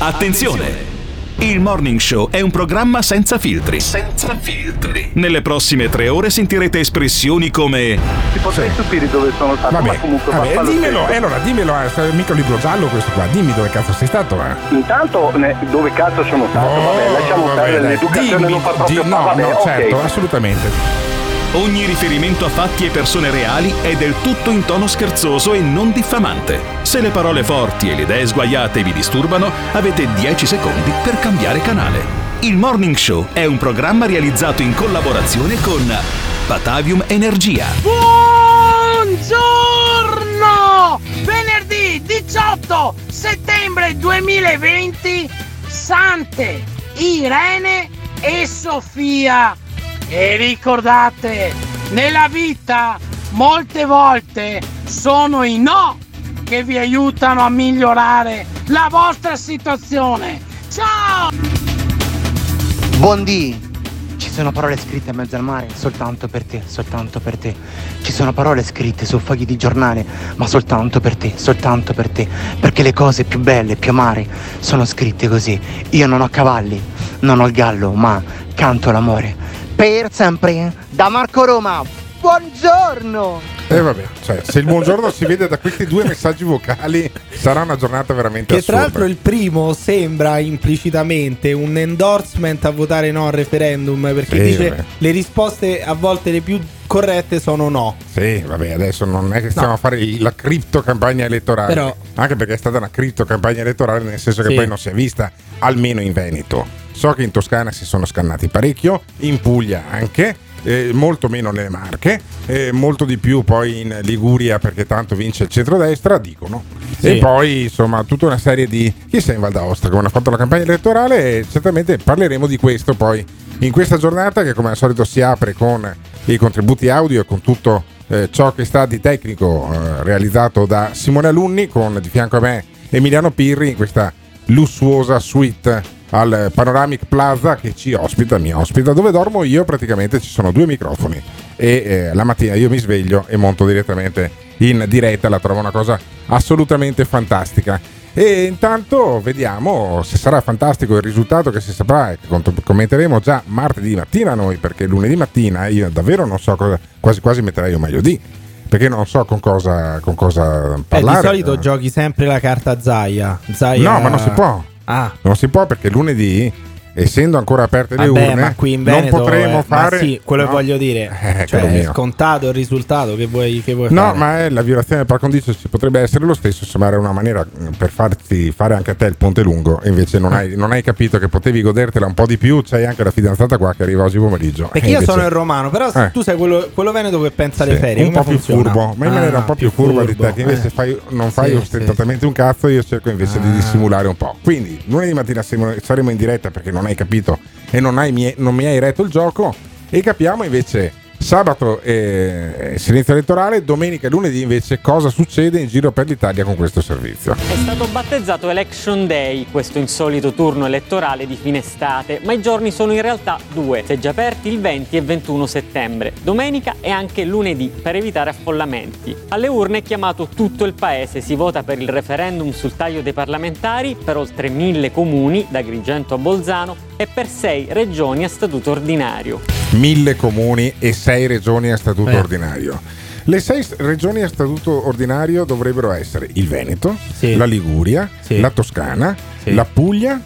Attenzione! Il Morning Show è un programma senza filtri. Senza filtri. Nelle prossime tre ore sentirete espressioni come. Ti potrei stupire dove sono stato, ma Vabbè, comunque fa- vabbè fa lo dimmelo, stesso. e allora dimmelo, eh, è mica un libro giallo questo qua, dimmi dove cazzo sei stato. Eh. Intanto ne- dove cazzo sono stato? vabbè, lasciamo Oh, vabbè, perdere dai, l'educazione dimmi, non fa proprio di- no, vabbè, no, certo, assolutamente. Ogni riferimento a fatti e persone reali è del tutto in tono scherzoso e non diffamante. Se le parole forti e le idee sguaiate vi disturbano, avete 10 secondi per cambiare canale. Il Morning Show è un programma realizzato in collaborazione con Batavium Energia. Buongiorno! Venerdì 18 settembre 2020 Sante, Irene e Sofia. E ricordate, nella vita molte volte sono i no che vi aiutano a migliorare la vostra situazione. Ciao! Buondì! Ci sono parole scritte in mezzo al mare soltanto per te, soltanto per te. Ci sono parole scritte su fogli di giornale, ma soltanto per te, soltanto per te. Perché le cose più belle, più amare, sono scritte così. Io non ho cavalli, non ho il gallo, ma canto l'amore. Per sempre, da Marco Roma. Buongiorno! E vabbè, cioè, se il buongiorno si vede da questi due messaggi vocali, sarà una giornata veramente Che tra assurda. l'altro il primo sembra implicitamente un endorsement a votare no al referendum perché Sì, dice vabbè. le risposte a volte le più corrette sono no. Sì, vabbè, adesso non è che stiamo No. a fare la cripto campagna elettorale. Però- Anche perché è stata una cripto campagna elettorale, nel senso che Sì. poi non si è vista, almeno in Veneto. So che in Toscana si sono scannati parecchio, in Puglia anche. eh, molto meno nelle Marche, eh, molto di più poi in Liguria perché tanto vince il centrodestra, dicono. Sì. E poi insomma tutta una serie di... Chi sei in Val d'Aosta come hanno fatto la campagna elettorale e certamente parleremo di questo poi in questa giornata che come al solito si apre con i contributi audio e con tutto eh, ciò che sta di tecnico eh, realizzato da Simone Alunni con di fianco a me Emiliano Pirri in questa lussuosa suite al Panoramic Plaza che ci ospita, mi ospita, dove dormo io praticamente ci sono due microfoni e eh, la mattina io mi sveglio e monto direttamente in diretta, la trovo una cosa assolutamente fantastica. E intanto vediamo se sarà fantastico il risultato che si saprà e che commenteremo già martedì mattina noi, perché lunedì mattina io davvero non so cosa, quasi quasi metterei un maglio di, perché non so con cosa, con cosa Eh, parlare. di solito giochi sempre la carta Zaia. Zaia- No, ma non si può. Ah, Non si può perché lunedì, essendo ancora aperte le vabbè, urne, in non Veneto potremo eh, fare. Sì, quello no. che voglio dire. Eh, cioè, è scontato il risultato che vuoi, che vuoi No, fare. ma è la violazione del par condicio ci potrebbe essere lo stesso, insomma era una maniera mm, per farti fare anche a te il ponte lungo, invece non hai, non hai capito che potevi godertela un po' di più, c'hai anche la fidanzata qua che arriva oggi pomeriggio. Perché E io invece- sono il romano, però Eh. tu sei quello, quello veneto che pensa alle Sì, ferie. un po' più funziona? furbo, ma in maniera Ah, un po' più furba di te, furbo, che invece eh. fai- non fai Sì, ostentatamente un cazzo, io cerco invece di Ah. dissimulare un po'. Quindi lunedì mattina saremo in diretta perché non hai capito. E non, hai non mi hai retto il gioco. E capiamo invece sabato eh, silenzio elettorale, domenica e lunedì invece cosa succede in giro per l'Italia con questo servizio. È stato battezzato Election Day, questo insolito turno elettorale di fine estate, ma i giorni sono in realtà due, seggi aperti il 20 e 21 settembre, domenica e anche lunedì per evitare affollamenti. Alle urne è chiamato tutto il paese, si vota per il referendum sul taglio dei parlamentari per oltre mille comuni, da Agrigento a Bolzano, e per sei regioni a statuto ordinario. Mille comuni e sei regioni a statuto Eh. ordinario. Le sei regioni a statuto ordinario dovrebbero essere il Veneto, Sì. la Liguria, Sì. la Toscana, Sì. la Puglia,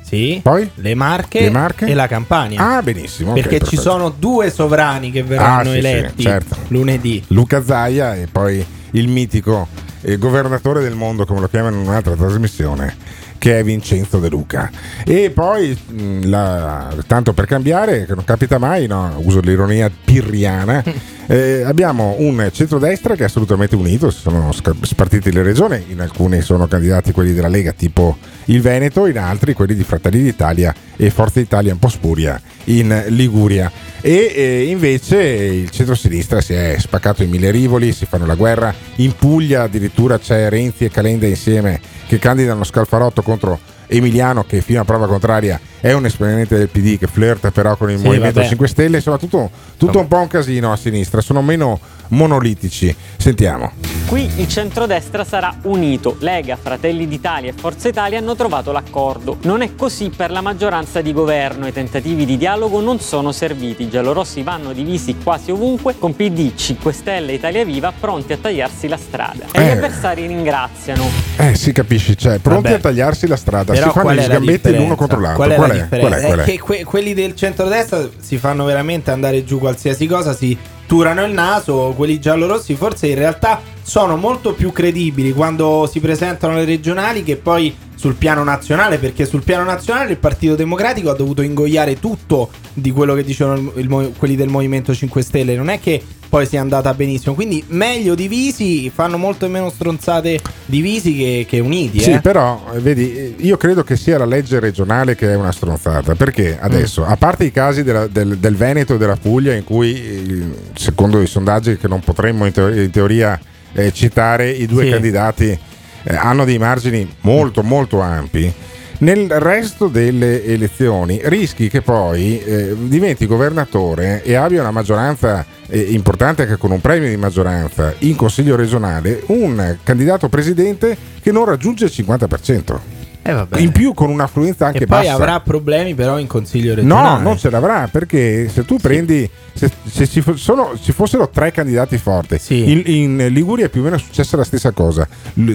Sì. poi Le Marche, Le Marche? e la Campania. Ah, benissimo. perché ci perfetto. sono due sovrani che verranno Ah, sì, sì, eletti certo. lunedì. Luca Zaia e poi il mitico eh, governatore del mondo, come lo chiamano in un'altra trasmissione, che è Vincenzo De Luca. E poi, mh, la- tanto per cambiare, che non capita mai, no, uso l'ironia pirriana, eh, abbiamo un centrodestra che è assolutamente unito, si sono spartiti le regioni, in alcuni sono candidati quelli della Lega tipo il Veneto, in altri quelli di Fratelli d'Italia e Forza Italia un po' spuria in Liguria. E eh, invece il centro-sinistra si è spaccato in mille rivoli, si fanno la guerra. In Puglia addirittura c'è Renzi e Calenda insieme che candidano Scalfarotto contro Emiliano che fino a prova contraria è un esponente del PD che flirta però con il Sì, Movimento vabbè. 5 Stelle, insomma tutto, tutto un po' un casino a sinistra, sono meno monolitici. Sentiamo. Qui il centrodestra sarà unito. Lega, Fratelli d'Italia e Forza Italia hanno trovato l'accordo. Non è così per la maggioranza di governo. I tentativi di dialogo non sono serviti. I giallorossi vanno divisi quasi ovunque, con PD, 5 Stelle e Italia Viva pronti a tagliarsi la strada. E Eh. gli avversari ringraziano. Eh, si capisci, cioè, pronti Vabbè. a tagliarsi la strada, Però si fanno gli sgambetti differenza? l'uno contro l'altro. Qual è Qual la è? differenza? Qual è? Qual è? È che que- quelli del centrodestra si fanno veramente andare giù qualsiasi cosa, si turano il naso, quelli giallorossi forse in realtà sono molto più credibili quando si presentano le regionali che poi sul piano nazionale, perché sul piano nazionale il Partito Democratico ha dovuto ingoiare tutto di quello che dicevano il- quelli del Movimento 5 Stelle, non è che poi sia andata benissimo, quindi meglio divisi, fanno molto meno stronzate divisi che, che uniti. Sì, eh. però eh, vedi, io credo che sia la legge regionale che è una stronzata. Perché adesso, Mm. a parte i casi della- del, del Veneto e della Puglia, in cui, eh, secondo i sondaggi che non potremmo in, teo- in teoria eh, citare, i due Sì. candidati eh, hanno dei margini molto, molto ampi. Nel resto delle elezioni rischi che poi eh, diventi governatore e abbia una maggioranza eh, importante anche con un premio di maggioranza in consiglio regionale, un candidato presidente che non raggiunge il 50%. Eh. In più con un'affluenza anche e poi bassa. avrà problemi però in consiglio No, regionale. non ce l'avrà perché se tu prendi, se, se ci, sono- ci fossero tre candidati forti, Sì. in, in Liguria più o meno è successa la stessa cosa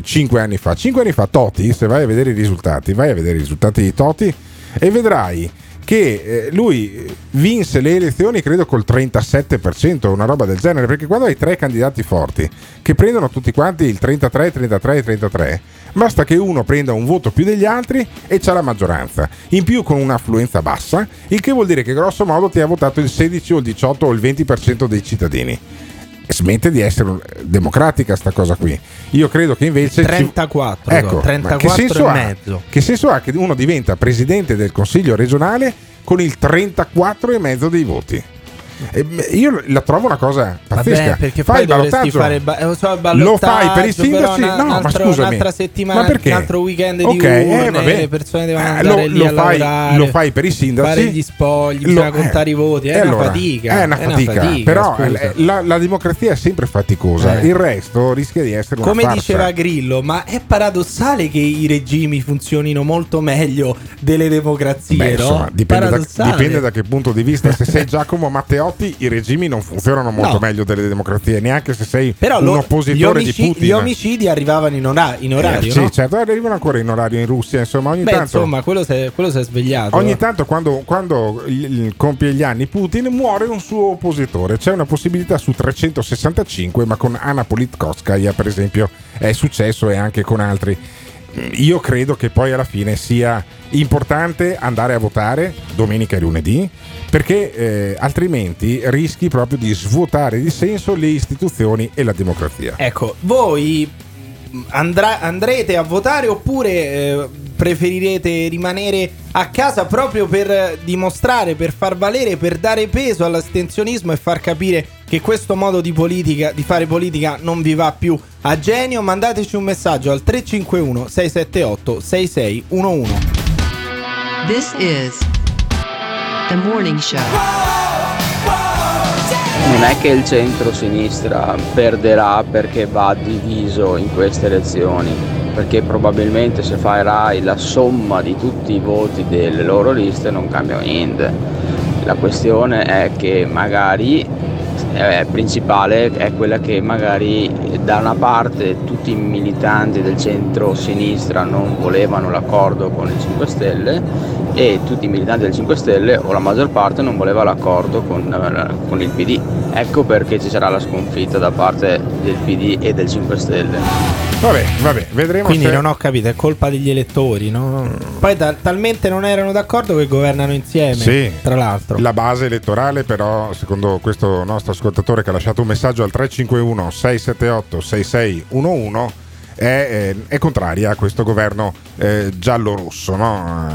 cinque anni fa. Cinque anni fa Toti, se vai a vedere i risultati, vai a vedere i risultati di Toti e vedrai che eh, lui vinse le elezioni credo col 37%, una roba del genere, perché quando hai tre candidati forti che prendono tutti quanti il 33, 33, 33, basta che uno prenda un voto più degli altri e c'ha la maggioranza, in più con un'affluenza bassa, il che vuol dire che grosso modo ti ha votato il 16 o il 18 o il 20% dei cittadini. Smette di essere democratica sta cosa qui. Io credo che invece... ci- 34, Ecco, ma 34 che senso e ha? mezzo. Che senso ha che uno diventa presidente del consiglio regionale con il 34,5 dei voti? Io la trovo una cosa pazzesca. Vabbè, perché Fai poi dovresti fare ba- eh, lo so, lo fai per i però sindaci? una- no, ma altro- scusami. Un'altra settimana, ma perché? un altro weekend di Ok, eh, urne, vabbè. le persone devono Eh, andare lo, lì lo a fai, lavorare, lo fai per i sindaci. fare gli spogli, Lo- bisogna eh, contare i voti, è e una allora, fatica. È una fatica, però scusa. eh, la, la democrazia è sempre faticosa. Eh. Il resto rischia di essere una Come farsa. diceva Grillo, ma è paradossale che i regimi funzionino molto meglio delle democrazie, Beh, no? insomma, dipende, da, dipende da che punto di vista. Se sei Giacomo Matteotti, i regimi non funzionano molto No. meglio delle democrazie, neanche se sei Però un lo- oppositore omici- di Putin. gli omicidi arrivavano in, ora- in orario, Eh, sì, no? certo, arrivano ancora in orario in Russia, insomma, ogni Beh, tanto. insomma, quello si è, quello si è svegliato. Ogni tanto quando, quando compie gli anni Putin muore un suo oppositore. C'è una possibilità su 365, ma con Anna Politkovskaya per esempio è successo e anche con altri. Io credo che poi alla fine sia importante andare a votare domenica e lunedì perché eh, altrimenti rischi proprio di svuotare di senso le istituzioni e la democrazia. Ecco, voi andrà- andrete a votare oppure eh, preferirete rimanere a casa proprio per dimostrare, per far valere, per dare peso all'astensionismo e far capire che questo modo di politica, di fare politica non vi va più a genio? Mandateci un messaggio al 351 678 6611. This is the morning show. Non è che il centro-sinistra perderà perché va diviso in queste elezioni, perché probabilmente se fai Rai la somma di tutti i voti delle loro liste non cambia niente. La questione è che magari eh, principale è quella che magari da una parte tutti i militanti del centro-sinistra non volevano l'accordo con il 5 Stelle e tutti i militanti del 5 Stelle o la maggior parte non voleva l'accordo con, eh, con il PD. Ecco perché ci sarà la sconfitta da parte del PD e del 5 Stelle. Vabbè, vabbè, vedremo Quindi se- non ho capito, è colpa degli elettori, no? Poi ta- talmente non erano d'accordo che governano insieme, Sì. tra l'altro. La base elettorale, però, secondo questo nostro ascoltatore che ha lasciato un messaggio al 351 678 6611, è, eh, è contraria a questo governo eh, giallo-rosso. no?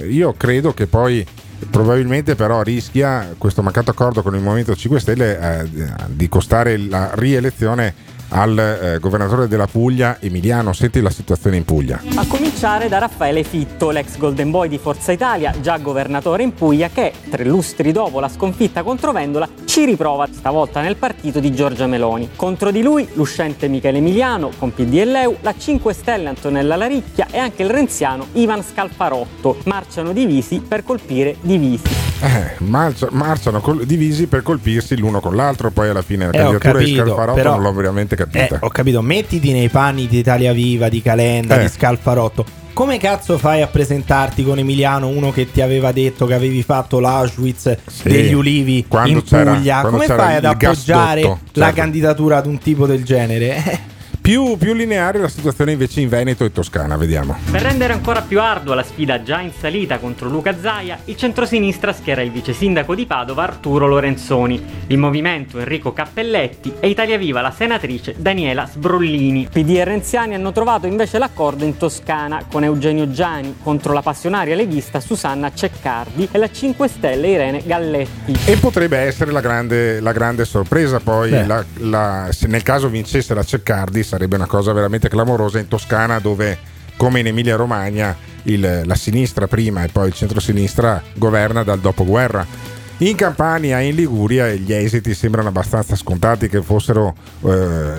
Eh, Io credo che poi probabilmente però rischia questo mancato accordo con il Movimento 5 Stelle eh, di costare la rielezione al eh, governatore della Puglia Emiliano. Senti la situazione in Puglia. A cominciare da Raffaele Fitto, l'ex Golden Boy di Forza Italia, già governatore in Puglia, che tre lustri dopo la sconfitta contro Vendola ci riprova stavolta nel partito di Giorgia Meloni. Contro di lui l'uscente Michele Emiliano con PD e Leu, la 5 Stelle Antonella Laricchia e anche il renziano Ivan Scalfarotto. Marciano divisi per colpire divisi. Eh, marcia- marciano col- divisi per colpirsi l'uno con l'altro, poi alla fine la Eh, candidatura di capito, Scalfarotto però- non l'ho veramente Eh, capita. ho capito, mettiti nei panni di Italia Viva, di Calenda, Eh. di Scalfarotto. Come cazzo fai a presentarti con Emiliano, uno che ti aveva detto che avevi fatto l'Auschwitz Sì, degli ulivi in Puglia? Come fai ad appoggiare gasdotto, la certo. candidatura ad un tipo del genere? Più, più lineare la situazione invece in Veneto e Toscana, vediamo. Per rendere ancora più ardua la sfida già in salita contro Luca Zaia, il centrosinistra schiera il vice sindaco di Padova Arturo Lorenzoni, il movimento Enrico Cappelletti e Italia Viva la senatrice Daniela Sbrollini. PD e Renziani hanno trovato invece l'accordo in Toscana con Eugenio Giani contro la passionaria leghista Susanna Ceccardi e la 5 Stelle Irene Galletti. E potrebbe essere la grande, la grande sorpresa poi, la- la- se nel caso vincesse la Ceccardi sarebbe una cosa veramente clamorosa in Toscana dove come in Emilia Romagna la sinistra prima e poi il centrosinistra governa dal dopoguerra. In Campania e in Liguria gli esiti sembrano abbastanza scontati che fossero, eh,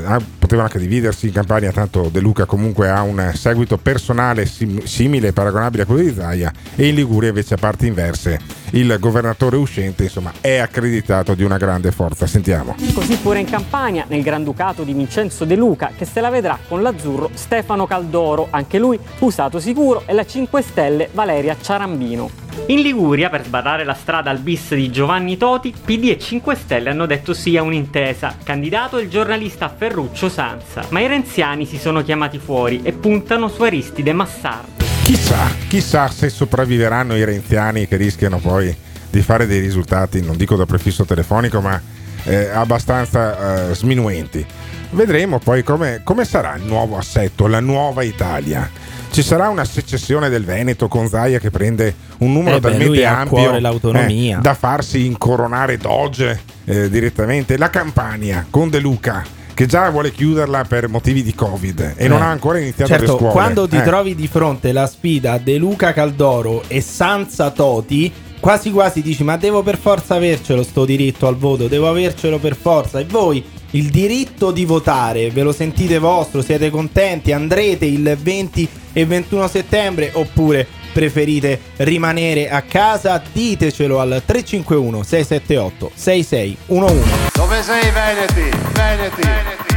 ah, potevano anche dividersi in Campania, tanto De Luca comunque ha un seguito personale sim- simile e paragonabile a quello di Zaia e in Liguria invece a parti inverse il governatore uscente insomma è accreditato di una grande forza. Sentiamo. Così pure in Campania, nel Granducato di Vincenzo De Luca, che se la vedrà con l'azzurro Stefano Caldoro, anche lui usato sicuro, e la 5 Stelle Valeria Ciarambino. In Liguria, per sbarrare la strada al bis di Giovanni Toti, PD e 5 Stelle hanno detto sì a un'intesa. Candidato il giornalista Ferruccio Sanza. Ma i renziani si sono chiamati fuori e puntano su Aristide Massardo. Chissà, chissà se sopravviveranno i renziani che rischiano poi di fare dei risultati, non dico da prefisso telefonico, ma eh, abbastanza eh, sminuenti. Vedremo poi come, come sarà il nuovo assetto, la nuova Italia. Ci sarà una secessione del Veneto con Zaia che prende un numero Eh beh, talmente ampio eh, da farsi incoronare Doge eh, direttamente. La Campania con De Luca che già vuole chiuderla per motivi di Covid e non Eh. ha ancora iniziato certo, le scuole. quando ti Eh. trovi di fronte la sfida De Luca Caldoro e Sanza Toti, quasi quasi dici ma devo per forza avercelo sto diritto al voto, devo avercelo per forza. E voi il diritto di votare, ve lo sentite vostro, siete contenti, andrete il 20 e 21 settembre oppure preferite rimanere a casa? Ditecelo al 351 678 6611. Dove sei Veneti? Veneti.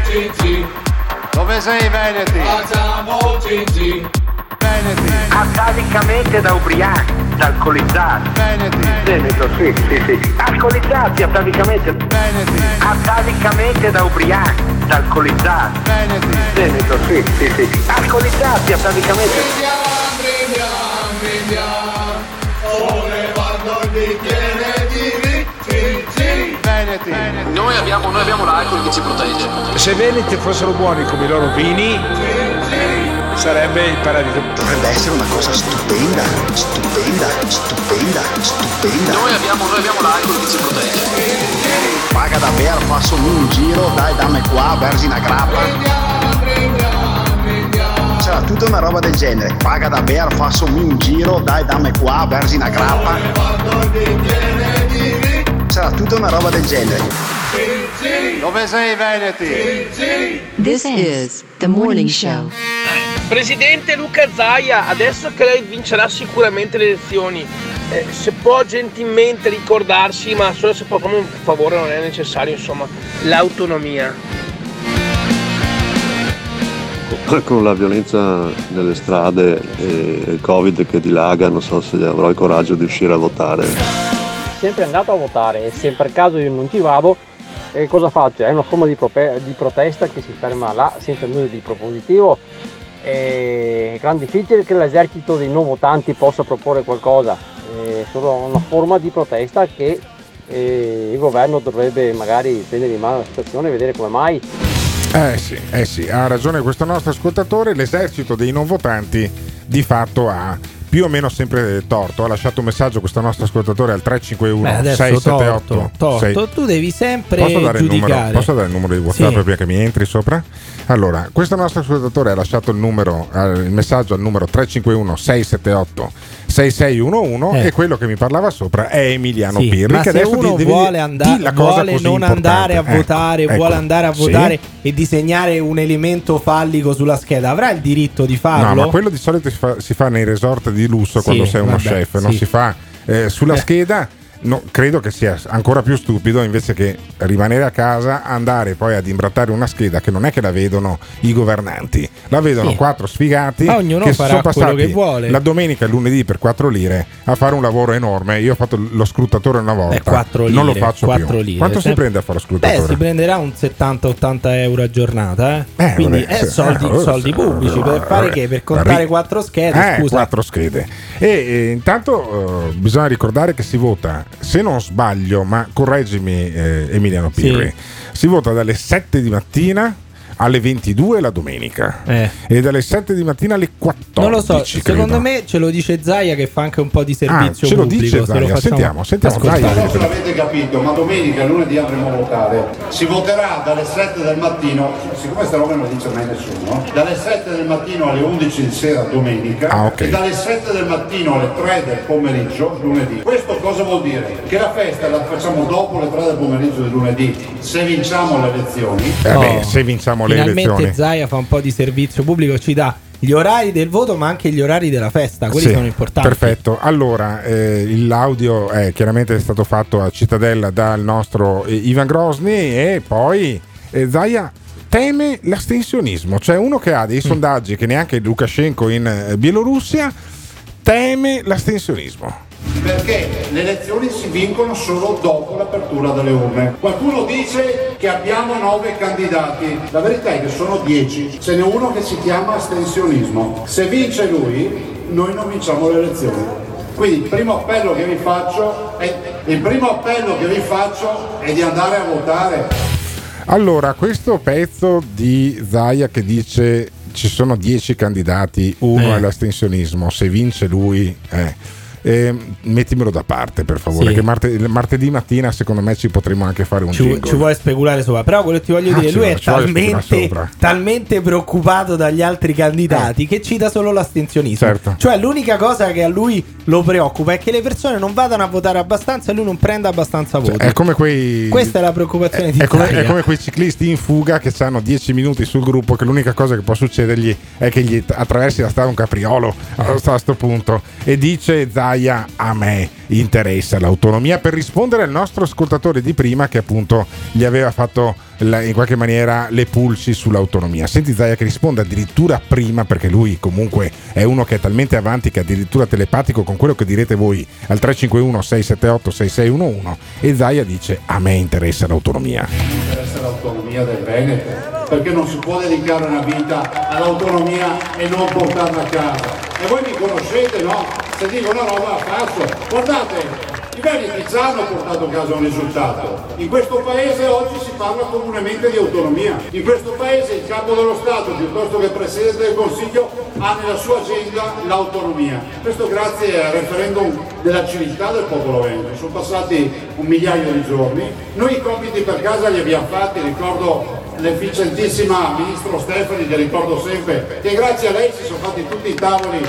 Gigi. Dove sei Veneti? Facciamo Gigi. Veneti. Atavicamente da ubriachi, da alcolizzati. Veneti. Veneto, sì, sì, sì. Alcolizzati atavicamente. Veneti. Atavicamente da ubriachi, da alcolizzati. Veneti. Veneto, sì, sì, sì. Alcolizzati atavicamente. Veneti. Noi abbiamo, noi abbiamo l'alcol che ci protegge. Se Veneti fossero buoni come i loro vini, sarebbe il paradiso. Dovrebbe essere una cosa stupenda, stupenda, stupenda, stupenda. Noi abbiamo, noi abbiamo l'alcol ci protegge. Paga davvero, faço-me un giro, dai dammi qua, versi una grappa. C'era tutta una roba del genere. Paga davvero, faço-me un giro, dai dammi qua, versi una grappa. C'era tutta una roba del genere. Dove sei Veneti? This is the morning show. Presidente Luca Zaia, adesso che lei vincerà sicuramente le elezioni, eh, se può gentilmente ricordarsi, ma solo se può come un favore non è necessario, insomma, l'autonomia. con la violenza nelle strade e il covid che dilaga non so se avrò il coraggio di uscire a votare sempre andato a votare e se per caso io non ci vado, eh, cosa faccio? È una forma di, prope- di protesta che si ferma là senza nulla di propositivo. È gran difficile che l'esercito dei non votanti possa proporre qualcosa, è solo una forma di protesta che eh, il governo dovrebbe magari prendere in mano la situazione e vedere come mai Eh sì, eh sì, ha ragione questo nostro ascoltatore, l'esercito dei non votanti di fatto ha più o meno sempre torto. Ha lasciato un messaggio questo nostro ascoltatore al 351 Beh, adesso 678 torto, torto. 6. tu devi sempre Posso dare, il numero, posso dare il numero di WhatsApp Sì. prima che mi entri sopra? Allora, questo nostro ascoltatore ha lasciato il, numero, eh, il messaggio al numero 351 678 6611 Eh. e quello che mi parlava sopra è Emiliano Sì, Pirri. ma che se adesso uno ti vuole, andare, vuole non importante. andare a Ecco, votare, ecco. vuole andare a Sì. votare e disegnare un elemento fallico sulla scheda, avrà il diritto di farlo? No, ma quello di solito si fa, si fa nei resort di lusso Sì, quando sei uno vabbè, chef, non sì. si fa eh, sulla scheda. No, credo che sia ancora più stupido invece che rimanere a casa, andare poi ad imbrattare una scheda che non è che la vedono i governanti, la vedono Sì. quattro sfigati Ma ognuno che farà sono quello passati che vuole. la domenica e lunedì per 4 lire a fare un lavoro enorme. Io ho fatto lo scrutatore una volta, Eh, quattro non lo lire, faccio più. lire, Quanto si sempre- prende a fare lo Beh, scrutatore? si prenderà un 70-80 euro a giornata, eh? Eh, quindi vabbè, eh, soldi, Eh, soldi sì, pubblici vabbè, per fare vabbè. che? Per contare quattro schede, Eh, scusa. quattro schede. E, e intanto eh, bisogna ricordare che si vota, se non sbaglio, ma correggimi eh, Emiliano Pirri, si vota dalle 7 di mattina alle 22 la domenica Eh. e dalle 7 di mattina alle 14. Non lo so, credo. secondo me ce lo dice Zaia che fa anche un po' di servizio Ah, ce lo pubblico. dice lo Zaia, facciamo sentiamo, sentiamo. Zaia. Non so se l'avete capito, ma domenica e lunedì andremo a votare. Si voterà dalle 7 del mattino, siccome questa roba non lo dice mai nessuno, dalle 7 del mattino alle 11 di sera domenica Ah, ok. e dalle 7 del mattino alle 3 del pomeriggio lunedì. Questo cosa vuol dire? Che la festa la facciamo dopo le 3 del pomeriggio di lunedì, se vinciamo le elezioni. Eh beh, Oh. se vinciamo le Finalmente elezioni. Zaia fa un po' di servizio pubblico, ci dà gli orari del voto, ma anche gli orari della festa. Quelli Sì, sono importanti. Perfetto. Allora, eh, l'audio è chiaramente stato fatto a Cittadella dal nostro eh, Ivan Grosny e poi eh, Zaia teme l'astensionismo, cioè uno che ha Mm. dei sondaggi che neanche Lukashenko in eh, Bielorussia teme l'astensionismo. Perché le elezioni si vincono solo dopo l'apertura delle urne. Qualcuno dice che abbiamo nove candidati, la verità è che sono dieci. Ce n'è uno che si chiama astensionismo. Se vince lui, noi non vinciamo le elezioni. Quindi il primo appello che vi faccio è, il primo appello che vi faccio è di andare a votare. Allora, questo pezzo di Zaia che dice ci sono 10 candidati, uno Eh. è l'astensionismo, se vince lui... eh. Eh, mettimelo da parte per favore Sì. che marte- martedì mattina secondo me ci potremo anche fare un Ci, ci vuole speculare sopra, però quello che ti voglio Ah, dire, lui vuole- è talmente, talmente preoccupato dagli altri candidati che cita solo l'astensionismo. Certo. Cioè, l'unica cosa che a lui lo preoccupa è che le persone non vadano a votare abbastanza e lui non prenda abbastanza voti. Cioè, è come quei Questa è la preoccupazione di è come, è come quei ciclisti in fuga che hanno 10 minuti sul gruppo che l'unica cosa che può succedergli è che gli attraversi la strada un capriolo a questo punto e dice Zaia a me interessa l'autonomia. Per rispondere al nostro ascoltatore di prima che appunto gli aveva fatto in qualche maniera le pulsi sull'autonomia. Senti Zaia che risponde addirittura prima perché lui comunque è uno che è talmente avanti che è addirittura telepatico con quello che direte voi al 351 678 6611 e Zaia dice a me interessa l'autonomia. Interessa l'autonomia del Veneto, perché non si può dedicare una vita all'autonomia e non portarla a casa. E voi mi conoscete, no? Se dico una roba faccio. Guardate, i Veneti già hanno portato a casa un risultato. In questo paese oggi si parla comunemente di autonomia. In questo paese il capo dello Stato, piuttosto che il Presidente del Consiglio, ha nella sua agenda l'autonomia. Questo grazie al referendum della civiltà del popolo veneto. Sono passati un migliaio di giorni. Noi i compiti per casa li abbiamo fatti, ricordo l'efficientissima Ministro Stefani, che ricordo sempre, che grazie a lei si sono fatti tutti i tavoli,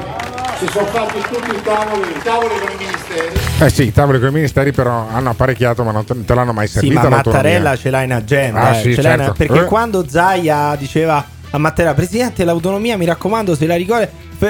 si sono fatti tutti i tavoli, i tavoli con i ministeri. eh sì i tavoli con i ministeri però hanno apparecchiato ma non te, te l'hanno mai Sì, servita ma Mattarella ce l'ha in agenda. Ah, eh, sì, ce l'ha in- certo. perché Eh. quando Zaia diceva a Mattarella, Presidente, l'autonomia, mi raccomando, se la ricordi.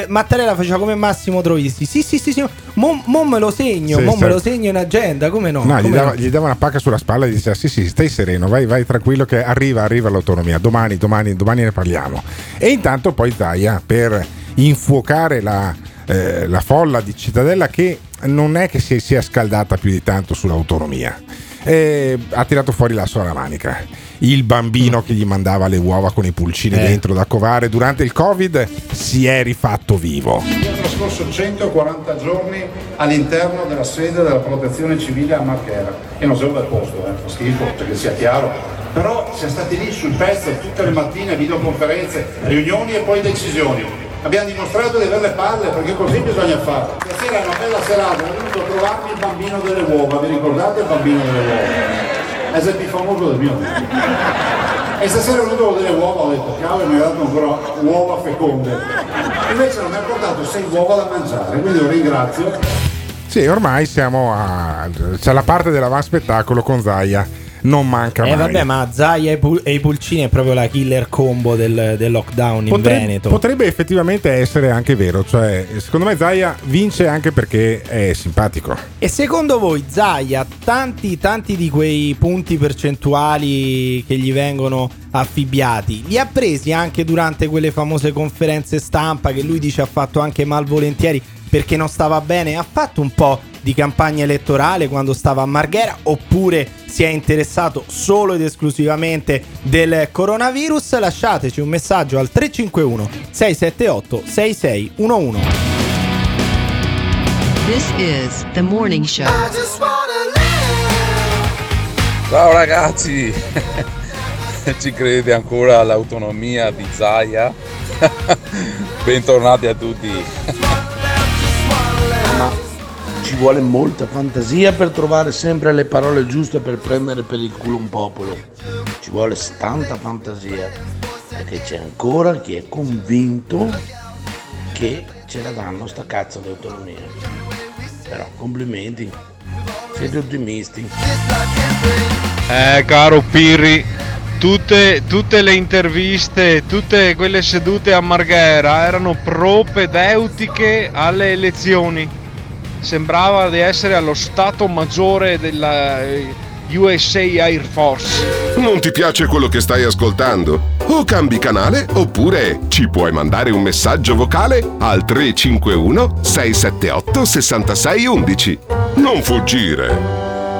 Mattarella faceva come Massimo Troisi. Sì, sì, sì, sì. Mo, mo me lo segno, Sì, mo me certo. lo segno in agenda. Come no? No, gli Come dava, no? gli dava una pacca sulla spalla e diceva: Sì, sì, stai sereno, vai, vai tranquillo, che arriva, arriva l'autonomia. Domani, domani, domani ne parliamo. E intanto poi Zaia per infuocare la, eh, la folla di Cittadella, che non è che si sia scaldata più di tanto sull'autonomia. Eh, ha tirato fuori la sua manica. Il bambino che gli mandava le uova con i pulcini Eh. dentro da covare durante il Covid si è rifatto vivo. Ho trascorso 140 giorni all'interno della sede della protezione civile a Marchera e non un bel posto, eh, fa schifo, perché sia chiaro. Però siamo stati lì sul pezzo tutte le mattine, videoconferenze, riunioni e poi decisioni. Abbiamo dimostrato di avere le palle perché così bisogna fare. Stasera è una bella serata, è venuto a trovarmi il bambino delle uova, vi ricordate il bambino delle uova? È più famoso del mio. E stasera è venuto con delle uova, ho detto, cavolo mi ha dato ancora uova feconde. Invece non mi ha portato sei uova da mangiare, quindi lo ringrazio. Sì, ormai siamo a. c'è la parte dell'avanspettacolo con Zaia. Non manca Eh mai. vabbè, ma Zaia e, Pul- e i Pulcini è proprio la killer combo del, del lockdown in Potre- Veneto. Potrebbe effettivamente essere anche vero, cioè secondo me Zaia vince anche perché è simpatico. E secondo voi Zaia, tanti, tanti di quei punti percentuali che gli vengono affibbiati, li ha presi anche durante quelle famose conferenze stampa che lui dice ha fatto anche malvolentieri perché non stava bene? Ha fatto un po' di campagna elettorale quando stava a Marghera oppure si è interessato solo ed esclusivamente del coronavirus? Lasciateci un messaggio al 351 678 6611. This is the morning show. Ciao ragazzi, ci credete ancora all'autonomia di Zaia? Bentornati a tutti. Ma ci vuole molta fantasia per trovare sempre le parole giuste per prendere per il culo un popolo. Ci vuole tanta fantasia. Perché c'è ancora chi è convinto che ce la danno sta cazzo di autonomia. Però complimenti. Siete ottimisti. Eh, caro Pirri, tutte, tutte le interviste, tutte quelle sedute a Marghera erano propedeutiche alle elezioni. Sembrava di essere allo stato maggiore della eh, USA Air Force. Non ti piace quello che stai ascoltando? O cambi canale oppure ci puoi mandare un messaggio vocale al 351 678 6611. Non fuggire.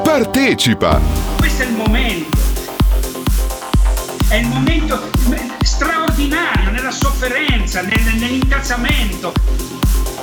Partecipa. Questo è il momento. È il momento straordinario nella sofferenza, nel- nell'incazzamento.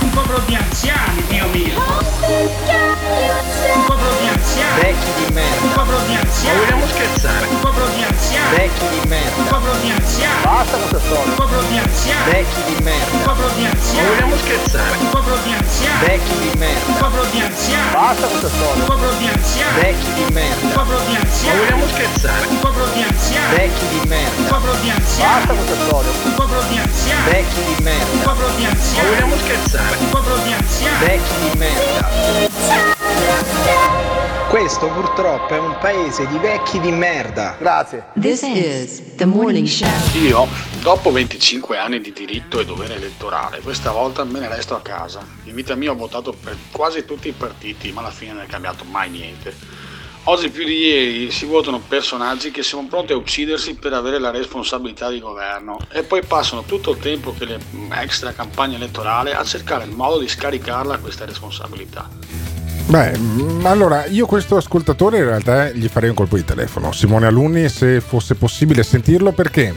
Un popolo di anziani, Dio mio. Un popolo di anziani. Vecchi di merda. Un popolo di anziani. Ma vogliamo scherzare? Un popolo di anziani. Vecchi di merda. Un popolo di anziani. Basta con questa storia. Un popolo di anziani. Vecchi di merda. Un popolo di anziani. Ma vogliamo scherzare? Un popolo di anziani. Vecchi di merda. Un popolo di anziani. Basta con questa storia. Un popolo di anziani. Vecchi di merda. Un popolo di Ma anziani. vogliamo scherzare? Un popolo di anziani. Vecchi di merda. Un popolo di anziani. Basta con questa storia. Un popolo di anziani. Vecchi di merda. Un popolo di Ma anziani. vogliamo scherzare? Un popolo di anziani. Vecchi di merda. Questo purtroppo è un paese di vecchi di merda. Grazie. This is the morning show. Io, dopo 25 anni di diritto e dovere elettorale, questa volta me ne resto a casa. In vita mia ho votato per quasi tutti i partiti, ma alla fine non è cambiato mai niente. Oggi più di ieri si votano personaggi che sono pronti a uccidersi per avere la responsabilità di governo e poi passano tutto il tempo che le extra campagna elettorale a cercare il modo di scaricarla questa responsabilità. Beh, mm, allora io questo ascoltatore in realtà gli farei un colpo di telefono, Simone Alunni, se fosse possibile sentirlo, perché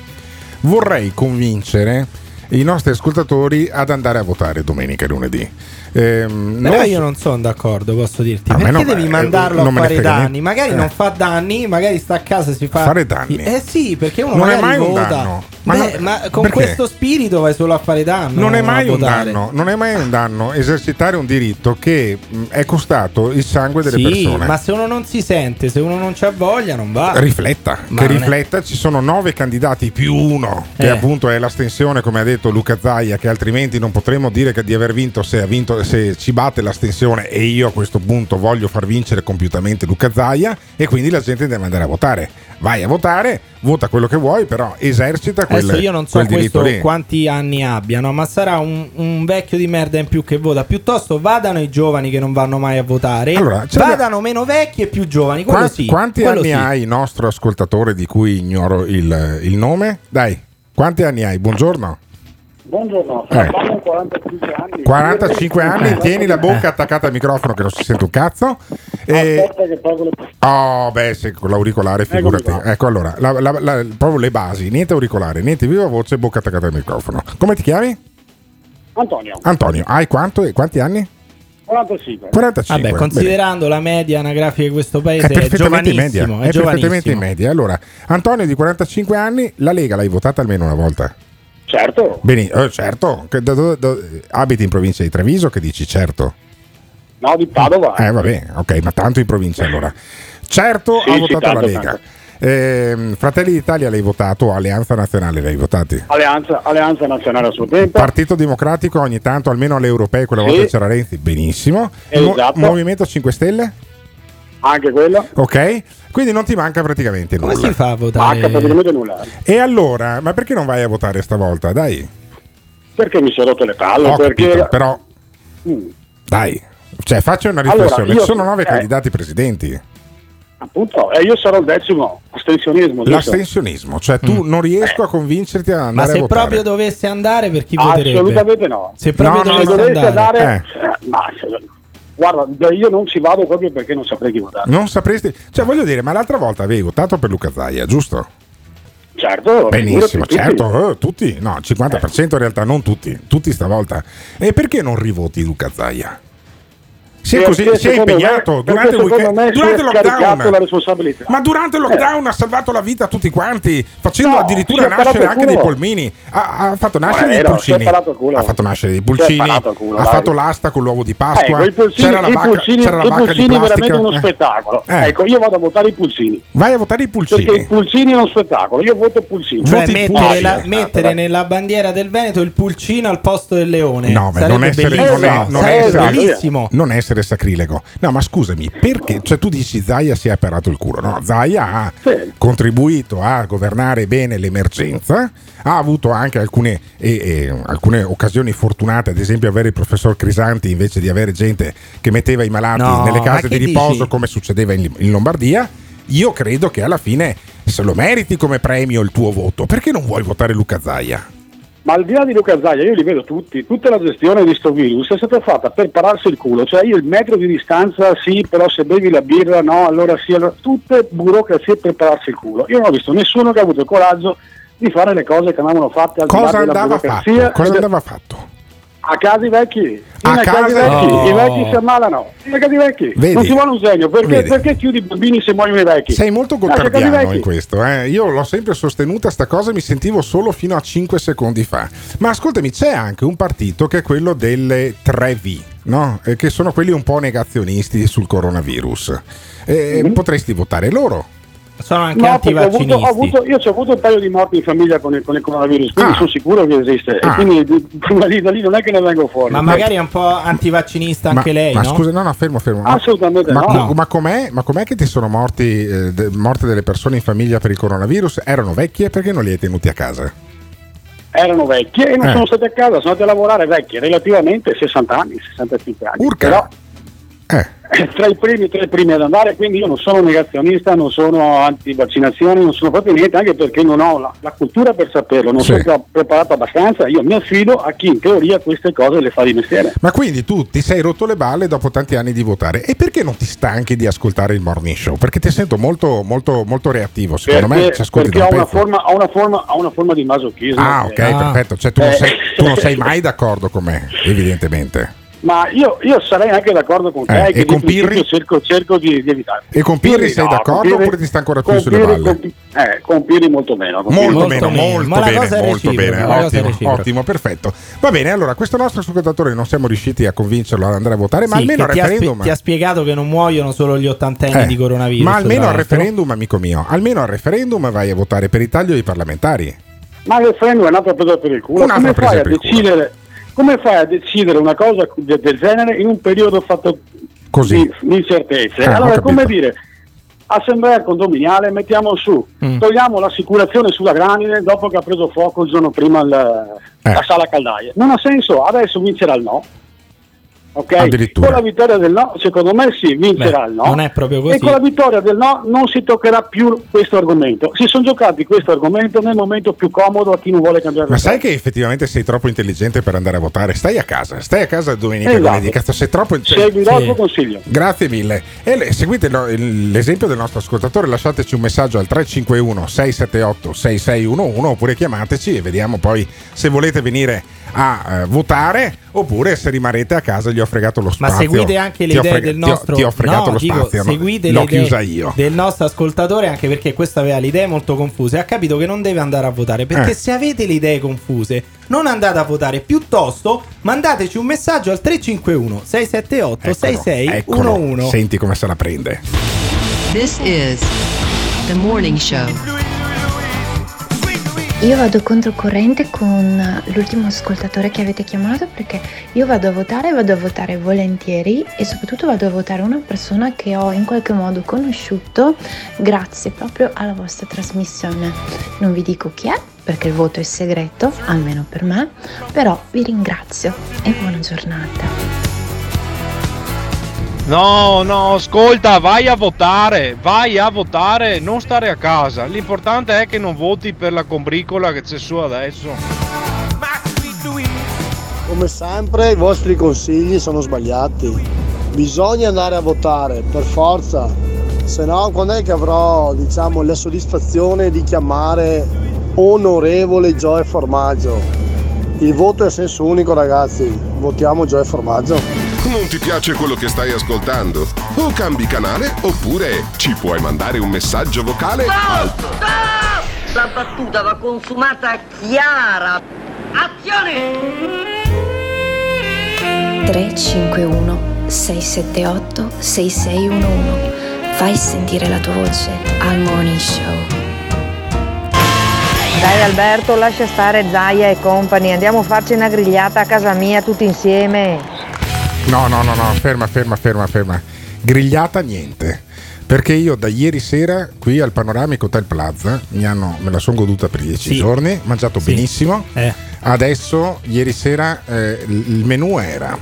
vorrei convincere i nostri ascoltatori ad andare a votare domenica e lunedì. Ehm, Però non io non sono d'accordo, posso dirti. A Perché no, devi eh, mandarlo non a fare danni? niente. Magari Eh. non fa danni, magari sta a casa si fa. Fare danni? Eh sì, perché uno Non è mai un vota. danno. Ma, Beh, non- ma con perché? questo spirito vai solo a fare danno. non è mai un votare. danno, non è mai un danno esercitare un diritto che è costato il sangue delle Sì, persone. ma se uno non si sente, se uno non c'ha voglia, non va. Rifletta, Ma che non è- rifletta, ci sono nove candidati più uno, che Eh. appunto è l'astensione, come ha detto Luca Zaia, che altrimenti non potremmo dire che di aver vinto se, ha vinto se ci batte l'astensione e io a questo punto voglio far vincere compiutamente Luca Zaia e quindi la gente deve andare a votare. Vai a votare, vota quello che vuoi, però esercita quel, Adesso io non so questo lì. quanti anni abbiano, ma sarà un, un vecchio di merda in più che vota. Piuttosto vadano i giovani che non vanno mai a votare, Allora, vadano meno vecchi e più giovani. Quello Qua- sì, quanti quello anni sì. hai, nostro ascoltatore di cui ignoro il, il nome? Dai, quanti anni hai? Buongiorno. Buongiorno, Eh. abbiamo 45 anni. 45 anni, tieni la bocca attaccata al microfono che non si sente un cazzo. E... Aspetta che pago le Oh, beh, se con l'auricolare, figurati. Ecco, allora, la- la- la- proprio le basi, niente auricolare, niente viva voce, bocca attaccata al microfono. Come ti chiami? Antonio, Antonio, hai quanto, quanti anni? 45. 45. Vabbè, considerando la media anagrafica di questo È paese, è, perfettamente in media. È, È, perfettamente media. Allora, Antonio di 45 anni, la Lega l'hai votata almeno una volta? Certo. Bene, eh, certo. Abiti in provincia di Treviso che dici certo? No, di Padova. Eh, vabbè, ok, ma tanto in provincia allora. Certo, Sì, ha sì, votato tanto, la Lega. tanto. Ehm, Fratelli d'Italia l'hai votato Alleanza Nazionale l'hai votati? Alleanza, Alleanza Nazionale a suo tempo. Partito Democratico ogni tanto, almeno alle europee, quella Sì. volta c'era Renzi, benissimo. Mo- Esatto. Movimento 5 Stelle? Anche quello. Ok, quindi non ti manca praticamente nulla. Come si fa a Manca votare? praticamente nulla. E allora, ma perché non vai a votare stavolta? Dai, Perché mi sono rotto le palle? Ho perché... capito, però Mm, dai, cioè faccia una Allora, riflessione. io- Ci sono nove eh. candidati presidenti. appunto, e io sarò il decimo. Astensionismo. L'astensionismo, cioè tu non riesco a convincerti a Ma andare a se votare. proprio dovesse andare, per chi voterebbe? Assolutamente no. Se proprio No, no, Se dovesse dovesse andare, andare... eh, ma, se- guarda, io non ci vado proprio perché non saprei chi votare. Non sapresti, cioè voglio dire, ma l'altra volta avevi votato per Luca Zaia, giusto? Certo. Benissimo, figurati, certo, eh, tutti, no, 50% in realtà, non tutti, tutti stavolta. E perché non rivoti Luca Zaia? Si è, così, si è me- impegnato perché durante il weekend, me durante lockdown. responsabilità. Ma durante il lockdown ha salvato la vita a tutti quanti, facendo No, addirittura nascere anche dei polmini. Ha, ha fatto nascere dei pulcini. Ha fatto nascere dei pulcini. culo, ha fatto l'asta con l'uovo di Eh, Pasqua. pulcini, c'era la i vacca, pulcini, c'era la i vacca di pulcini plastica. veramente uno Eh. spettacolo. Eh. Ecco, io vado a votare i pulcini. Vai a votare i pulcini. Perché i pulcini è uno spettacolo. Io voto pulcini. Cioè mettere, pulcini. la- mettere nella bandiera del Veneto il pulcino al posto del leone. No, non è- essere- bellissimo. non essere sacrilego. No, ma scusami, perché? Cioè, tu dici Zaia si è apparato il culo. No, Zaia ha contribuito a governare bene l'emergenza, ha avuto anche alcune, e- e alcune occasioni fortunate, ad esempio avere il professor Crisanti invece di avere gente che metteva i malati No, nelle case di riposo dici? come succedeva in, in Lombardia. Io credo che alla fine se lo meriti come premio il tuo voto. Perché non vuoi votare Luca Zaia? Ma al di là di Luca Zaia, io li vedo tutti. Tutta la gestione di sto virus è stata fatta per pararsi il culo. Cioè, io il metro di distanza, sì, però se bevi la birra, no, allora sì. Allora, tutte burocrazie per pararsi il culo. Io non ho visto nessuno che ha avuto il coraggio di fare le cose che andavano fatte al di là Cosa della burocrazia. fatto? Cosa andava fatto? A casa i vecchi, A a casa i casa- vecchi, Oh. i vecchi si ammalano, a casa i vecchi, Vedi? non si vuole un segno, perché, perché chiudi i bambini se muoiono i vecchi? Sei molto a gottardiano in questo, eh. io l'ho sempre sostenuta sta cosa, mi sentivo solo fino a 5 secondi fa. Ma ascoltami, c'è anche un partito che è quello delle 3V, no? Eh, che sono quelli un po' negazionisti sul coronavirus. Eh, Potresti votare loro. Sono anche No, perché ho antivaccinisti. avuto, ho avuto- io ho avuto un paio di morti in famiglia con il, con il coronavirus, quindi Ah. sono sicuro che esiste. Ah. E quindi di- da lì, da lì non è che ne vengo fuori. Ma magari è un po' antivaccinista anche ma, lei, ma no? scusa, no, no, fermo, fermo. Assolutamente ma, no. ma com'è, ma com'è che ti sono morti, eh, de- morte delle persone in famiglia per il coronavirus? Erano vecchie perché non li hai tenuti a casa? Erano vecchie e non Eh. sono state a casa, sono andate a lavorare vecchie, relativamente 60 anni, 65 anni. Urca. Però eh, tra i primi, tra i primi ad andare, quindi io non sono negazionista, non sono anti-vaccinazioni, non sono proprio niente, anche perché non ho la, la cultura per saperlo, non Sì. sono pre- preparato abbastanza, io mi affido a chi in teoria queste cose le fa di mestiere. Ma quindi tu ti sei rotto le balle dopo tanti anni di votare e perché non ti stanchi di ascoltare il morning show? Perché ti sento molto, molto, molto reattivo. Secondo me Perché, ci ascolti perché un una, forma, ha, una forma, ha una forma di masochismo. Ah, ok, Eh, perfetto. Cioè, tu, non Eh. sei, tu non sei mai d'accordo con me, evidentemente. Ma io, io sarei anche d'accordo con te Eh, che e con Pirri? cerco, cerco di, di evitare. E con Pirri sei d'accordo con Pirri- oppure ti sta ancora più sulle Pirri- balle? Con, eh, con Pirri molto meno. Pirri Molto, molto meno, molto Ma bene, molto bene, ottimo, ottimo, perfetto. Va bene, allora questo nostro ascoltatore non siamo riusciti a convincerlo ad andare a votare, ma Sì, almeno al che ti ha, referendum. ti ha spiegato che non muoiono solo gli ottantenni Eh, di coronavirus. ma almeno al referendum, amico mio, almeno al referendum vai a votare per il taglio dei parlamentari. Ma il referendum è un'altra presa per il culo. Un'altra Come fai, a il culo. Come fai a decidere una cosa de- del genere in un periodo fatto Così. di, incertezze? Ho allora come dire, assemblea condominiale, mettiamo su, Mm. togliamo l'assicurazione sulla granine dopo che ha preso fuoco il giorno prima il- Eh. la sala caldaie. Non ha senso, adesso vincerà il no. Ok? Addirittura. Con la vittoria del no, secondo me sì, vincerà Beh, il no. non è proprio così. E con la vittoria del no non si toccherà più questo argomento. Si sono giocati questo argomento nel momento più comodo a chi non vuole cambiare Ma sai che effettivamente sei troppo intelligente per andare a votare? Stai a casa, stai a casa domenica Esatto. lunedì. Cazzo, sei troppo Seguirò il tuo consiglio. Grazie mille. E seguite l'esempio del nostro ascoltatore, lasciateci un messaggio al 351 678 6611 oppure chiamateci e vediamo poi se volete venire a eh, votare oppure se rimarrete a casa gli ho fregato lo Ma spazio. seguite anche le idee frega- del ti ho- nostro Ti ho, fregato no, lo dico, spazio. no? seguite L'ho le idee chiusa io. del nostro ascoltatore anche perché questo aveva le idee molto confuse. Ha capito che non deve andare a votare perché Eh. se avete le idee confuse non andate a votare, piuttosto mandateci un messaggio al 351 678 6611. Eccolo, senti come se la prende. This is the morning show. Io vado controcorrente con l'ultimo ascoltatore che avete chiamato perché io vado a votare, vado a votare volentieri e soprattutto vado a votare una persona che ho in qualche modo conosciuto grazie proprio alla vostra trasmissione. Non vi dico chi è perché il voto è segreto, almeno per me, però vi ringrazio e buona giornata. No, no, ascolta, vai a votare, vai a votare, non stare a casa. L'importante è che non voti per la combricola che c'è su adesso. Come sempre i vostri consigli sono sbagliati. Bisogna andare a votare, per forza. Se no, quando è che avrò, diciamo, la soddisfazione di chiamare onorevole Gioia Formaggio? Il voto è a senso unico, ragazzi. Votiamo Gioia Formaggio. Non ti piace quello che stai ascoltando? O cambi canale oppure ci puoi mandare un messaggio vocale al La battuta va consumata chiara. Azione! 351 678 6611 Fai sentire la tua voce al morning show. Dai Alberto, lascia stare Zaia e company, andiamo a farci una grigliata a casa mia tutti insieme. No, no, no, no, ferma, ferma, ferma, ferma. Grigliata niente. Perché io da ieri sera qui al Panoramico Hotel Plaza mi hanno, me la sono goduta per dieci Sì. giorni, mangiato Sì. benissimo. Eh. Adesso, ieri sera, eh, il menù era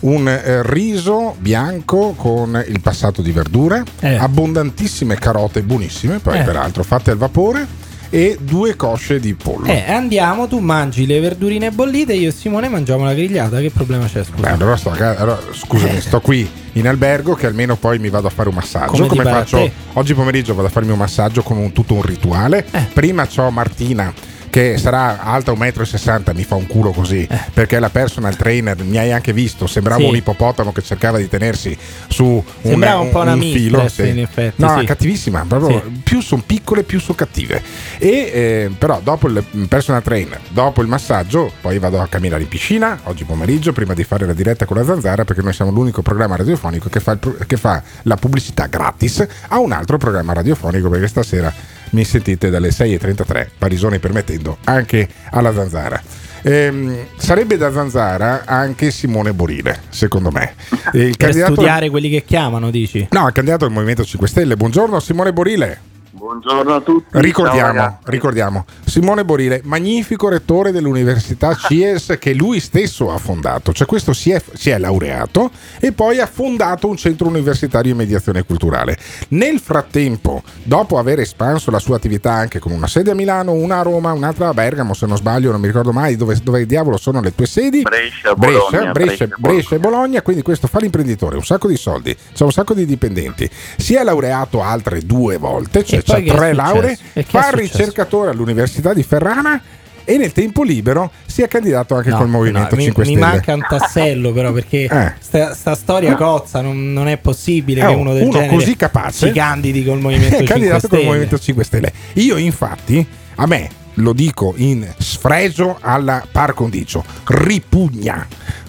un eh, riso bianco con il passato di verdure, Eh. abbondantissime carote buonissime, poi Eh. peraltro fatte al vapore, e due cosce di pollo. Eh, andiamo, tu mangi le verdurine bollite, io e Simone mangiamo la grigliata, che problema c'è? Scusa. Beh, allora sto, allora, scusami, sto qui in albergo che almeno poi mi vado a fare un massaggio. Come Come, faccio oggi pomeriggio vado a farmi un massaggio con un- tutto un rituale. Eh. Prima c'ho Martina che sarà alta 1,60 m, mi fa un culo così, perché la personal trainer mi hai anche visto, sembrava Eh. Sì. un ippopotamo che cercava di tenersi su un, Sembrava un po' una filo. mistress, in effetti, No, sì. cattivissima, proprio Sì. più sono piccole più sono cattive. E eh, però dopo il personal trainer, dopo il massaggio, poi vado a camminare in piscina oggi pomeriggio prima di fare la diretta con la Zanzara perché noi siamo l'unico programma radiofonico che fa, pro- che fa la pubblicità gratis a un altro programma radiofonico perché stasera mi sentite dalle 6.33, Parisoni permettendo, anche alla Zanzara. Ehm, sarebbe da Zanzara anche Simone Borile, secondo me. E Il Per candidato- studiare quelli che chiamano, dici? No, il candidato del Movimento 5 Stelle. Buongiorno Simone Borile. Buongiorno a tutti. Ricordiamo, ricordiamo, Simone Borile, magnifico rettore dell'Università CIES che lui stesso ha fondato, cioè questo si è, si è laureato e poi ha fondato un centro universitario di mediazione culturale. Nel frattempo, dopo aver espanso la sua attività anche con una sede a Milano, una a Roma, un'altra a Bergamo, se non sbaglio, non mi ricordo mai dove, dove diavolo sono le tue sedi. Brescia, Brescia, Bologna, Brescia, Brescia, Brescia e Bologna, quindi questo fa l'imprenditore, un sacco di soldi, c'ha un sacco di dipendenti, si è laureato altre due volte, cioè poi è tre lauree, fa è ricercatore all'Università di Ferrara e nel tempo libero si è candidato anche No, col Movimento no, mi- 5 mi, Stelle. manca un tassello però perché Eh. sta, sta storia cozza, non, non è possibile Eh, che uno del uno così capace si candidi col Movimento è 5 candidato Stelle. col Movimento 5 Stelle. Io infatti, a me lo dico in sfregio alla par condicio, ripugna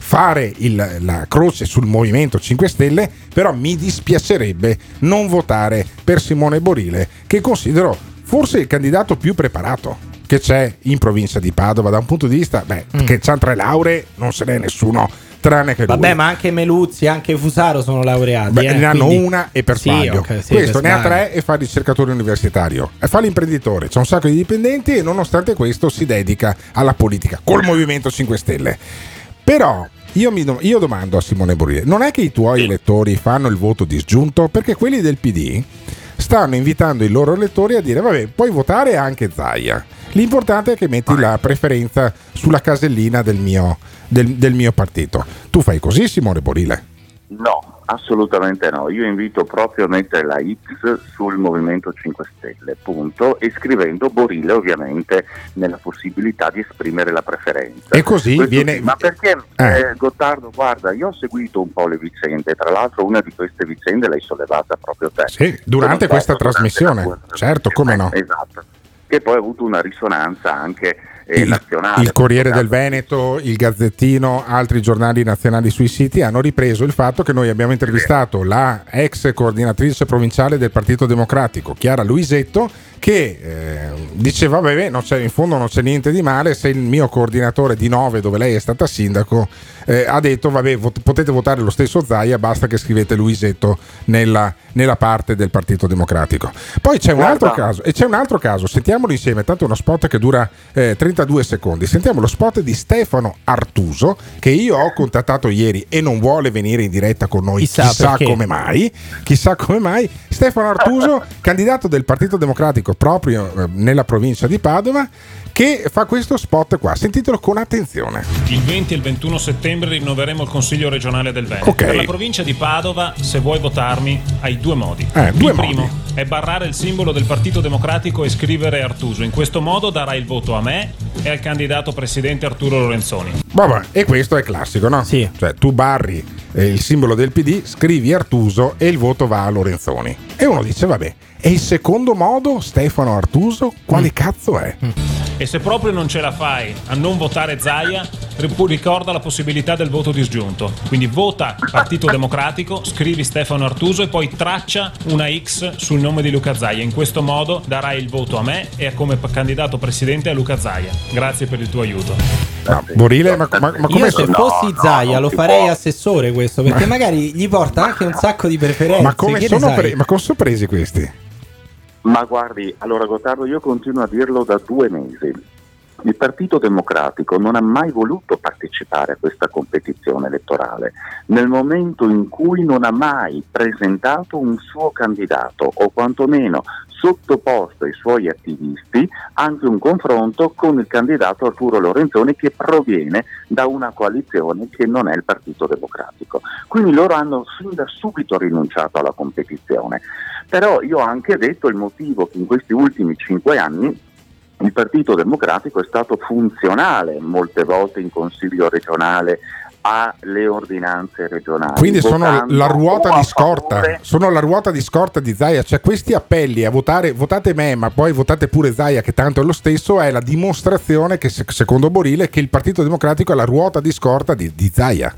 fare il- la croce sul Movimento 5 Stelle, però mi dispiacerebbe non votare per Simone Borile, che considero forse il candidato più preparato che c'è in provincia di Padova da un punto di vista, beh, Mm. che c'ha tre lauree, non se n'è nessuno tranne che lui. Vabbè, ma anche Meluzzi, anche Fusaro sono laureati. Beh, eh, ne hanno quindi- una e per Sì, sbaglio. ok, sì, questo ne ha sbaglio. tre e fa ricercatore universitario. E fa l'imprenditore, c'ha un sacco di dipendenti e nonostante questo si dedica alla politica col Movimento 5 Stelle. Però io, mi io domando a Simone Borile, non è che i tuoi elettori fanno il voto disgiunto? Perché quelli del PD stanno invitando i loro elettori a dire vabbè, puoi votare anche Zaia. L'importante è che metti la preferenza sulla casellina del mio, del- del mio partito. Tu fai così, Simone Borile? No, assolutamente no. Io invito proprio a mettere la X sul Movimento 5 Stelle, punto, e scrivendo Borile ovviamente nella possibilità di esprimere la preferenza. E così Questo viene- sì, Ma perché Eh. eh, Gottardo, guarda, io ho seguito un po' le vicende, tra l'altro una di queste vicende l'hai sollevata proprio te. Sì, durante questa durante trasmissione. Certo, come no. Esatto, che poi ha avuto una risonanza anche eh, Il, nazionale. il Corriere del Veneto, il Gazzettino, altri giornali nazionali sui siti hanno ripreso il fatto che noi abbiamo intervistato la ex coordinatrice provinciale del Partito Democratico, Chiara Luisetto, che eh, diceva: Vabbè, non c'è, in fondo non c'è niente di male se il mio coordinatore di Nove, dove lei è stata sindaco, eh, ha detto: Vabbè, vot- potete votare lo stesso Zaia, basta che scrivete Luisetto nella, nella parte del Partito Democratico. Poi c'è un altro caso, e c'è un altro caso, sentiamolo insieme, tanto è uno spot che dura eh, 32 secondi. Sentiamo lo spot di Stefano Artuso, che io ho contattato ieri e non vuole venire in diretta con noi, Chissà chissà, come mai. Chissà come mai. Stefano Artuso, candidato del Partito Democratico proprio eh, nella provincia di Padova, che fa questo spot qua. Sentitelo con attenzione. Il 20 e il 21 settembre rinnoveremo il Consiglio regionale del Veneto. Ok. Per la provincia di Padova, se vuoi votarmi, hai due modi. Eh, due il primo modi. è barrare il simbolo del Partito Democratico e scrivere Artuso. In questo modo darai il voto a me e al candidato presidente Arturo Lorenzoni. Vabbè, e questo è classico, no? Sì. Cioè, tu barri eh, il simbolo del PD, scrivi Artuso e il voto va a Lorenzoni. E uno dice, vabbè, e il secondo modo, Stefano Artuso, quale cazzo è? E se proprio non ce la fai a non votare Zaia, ri- ricorda la possibilità del voto disgiunto. Quindi vota Partito Democratico, scrivi Stefano Artuso e poi traccia una X sul nome di Luca Zaia. In questo modo darai il voto a me e come candidato presidente a Luca Zaia. Grazie per il tuo aiuto. Borile, ma, ma, ma come se fossi Zaia lo farei assessore questo, perché magari gli porta anche un sacco di preferenze. Ma come, sono pre- ma come sono presi questi? Ma guardi, allora Gottardo, io continuo a dirlo da due mesi. Il Partito Democratico non ha mai voluto partecipare a questa competizione elettorale, nel momento in cui non ha mai presentato un suo candidato o quantomeno sottoposto ai suoi attivisti anche un confronto con il candidato Arturo Lorenzoni che proviene da una coalizione che non è il Partito Democratico. Quindi loro hanno sin da subito rinunciato alla competizione. Però io ho anche detto il motivo che in questi ultimi cinque anni il Partito Democratico è stato funzionale molte volte in Consiglio regionale alle ordinanze regionali. Quindi sono la ruota di scorta, favore- sono la ruota di scorta di Zaia, cioè questi appelli a votare, votate me ma poi votate pure Zaia che tanto è lo stesso, è la dimostrazione che se- secondo Borile che il Partito Democratico è la ruota di scorta di, di Zaia.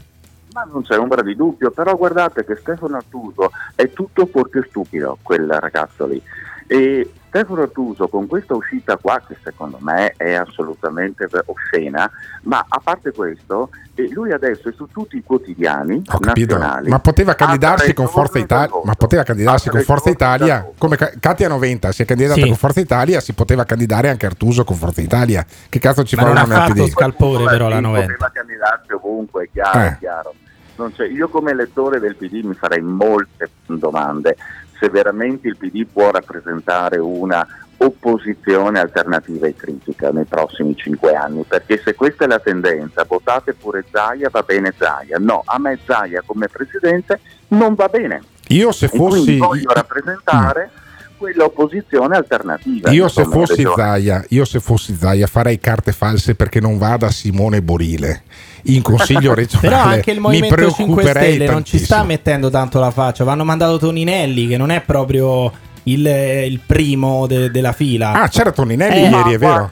Ma non c'è ombra di dubbio, però guardate che Stefano Artuso è tutto fuorché stupido, quel ragazzo lì. E Stefano Artuso con questa uscita qua, che secondo me è assolutamente oscena, ma a parte questo, eh, lui adesso è su tutti i quotidiani Ho capito, nazionali. ma poteva candidarsi con Forza Italia, ma poteva candidarsi con Forza Italia, come Katia 90 si è candidata Sì. con Forza Italia, si poteva candidare anche Artuso con Forza Italia. Che cazzo ci Ma non fanno ha nel fatto PD? scalpore però la Sì, 90. Poteva candidarsi ovunque, è chiaro, Eh. è chiaro. Non c'è- io come elettore del PD mi farei molte domande se veramente il PD può rappresentare una opposizione alternativa e critica nei prossimi cinque anni, perché se questa è la tendenza, votate pure Zaia, va bene Zaia, no, a me Zaia come presidente non va bene. Io se fossi voglio rappresentare quella opposizione alternativa. io se fossi. Zaia, io se fossi Zaia farei carte false perché non vada Simone Borile in consiglio regionale. Però anche il Movimento 5 preoccuperei Stelle non ci sta tantissimo. mettendo tanto la faccia. Vanno mandato Toninelli, che non è proprio il, il primo de- della fila. Ah, c'era Toninelli Eh, ieri, è vero?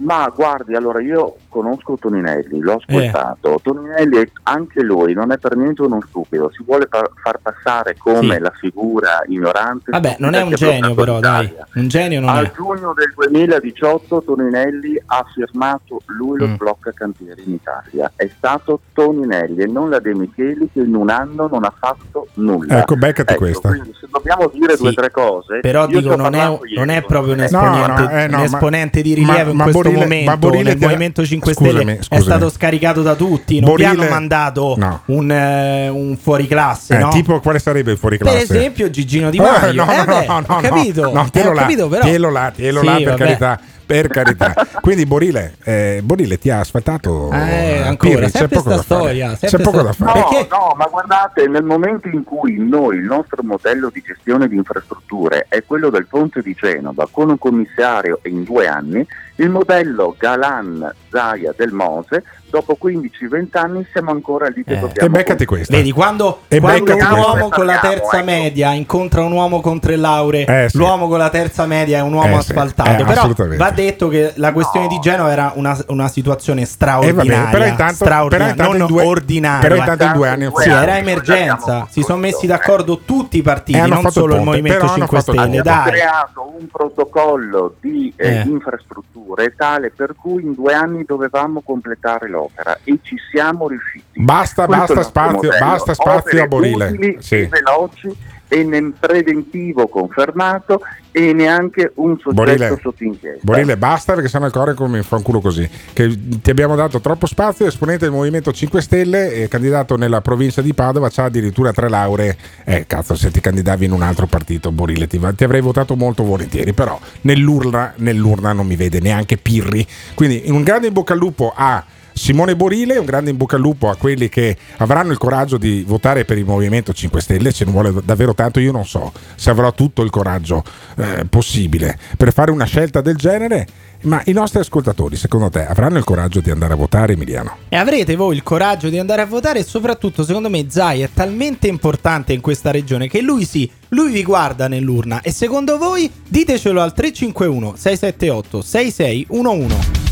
Ma guardi, allora io conosco Toninelli, Eh. l'ho ascoltato. Toninelli, è- anche lui, non è per niente uno stupido, si vuole pa- far passare come Sì. la figura ignorante. Vabbè, non è un genio però, dai. Un genio non Al è. giugno del 2018 Toninelli ha firmato lui lo Mm. sblocca cantieri in Italia. È stato Toninelli e non la De Micheli che in un anno non ha fatto nulla. Ecco, beccati questa. Quindi se dobbiamo dire due o tre cose, Però dico, non è, non è proprio un eh. esponente, No, no, eh, no, un ma- esponente di ma- rilievo in ma questo Borile- momento ma Borile nel Movimento 5 Scusami, Stelle è scusami. stato scaricato da tutti. Non vi Borile- hanno mandato No. un, eh, un fuoriclasse, Eh, no? Tipo quale sarebbe il fuori Per esempio Gigino Di Eh, Maio. no, Eh, no, beh, no, no, capito. no, Eh, tielo ho là, capito, però. tielo là, tielo Sì, là, per vabbè. carità. Per carità. Quindi Borile, eh, Borile ti ha asfaltato. Eh, ancora, Pirri, c'è poco da fare. storia, C'è sempre poco da sta- fare. No, no, ma guardate, nel momento in cui noi, il nostro modello di gestione di infrastrutture è quello del ponte di Genova con un commissario in due anni, il modello Galan Zaia del Mose, dopo 15-20 anni siamo ancora lì che dobbiamo... Eh, E beccati questa. Vedi, quando, E quando un questa. uomo con la terza ecco. media incontra un uomo con tre lauree, Eh, sì. l'uomo con la terza media è un uomo Eh, sì. asfaltato. Eh, però va detto che la questione di Genova era una, una situazione Eh, straordinaria. vabbè, però intanto, straordinaria, però intanto non in due, ordinaria. però intanto in due anni Sì, era emergenza. Si sono messi d'accordo tutti i partiti, E hanno non solo il Movimento però hanno 5 fatto il Stelle. Abbiamo creato un protocollo di eh, Eh. infrastrutture tale per cui in due anni dovevamo completare l'opera e ci siamo riusciti. Basta, basta spazio, basta spazio a Borile. Sì. veloci e nel preventivo confermato e neanche un soggetto Borile. sotto inchiesta. Borile, basta perché sennò il come mi fa un culo così. Che ti abbiamo dato troppo spazio. Esponente del Movimento 5 Stelle, eh, candidato nella provincia di Padova, c'ha addirittura tre lauree. Eh, cazzo, se ti candidavi in un altro partito, Borile, ti, ti avrei votato molto volentieri. Però nell'urna, nell'urna non mi vede neanche Pirri. Quindi, un grande in bocca al lupo a. Simone Borile, un grande in bocca al lupo a quelli che avranno il coraggio di votare per il Movimento 5 Stelle, ce ne vuole davvero tanto, io non so se avrò tutto il coraggio eh, possibile per fare una scelta del genere, ma i nostri ascoltatori, secondo te, avranno il coraggio di andare a votare, Emiliano? E avrete voi il coraggio di andare a votare e soprattutto secondo me Zai è talmente importante in questa regione che lui sì, lui vi guarda nell'urna e secondo voi ditecelo al 351 678 6611.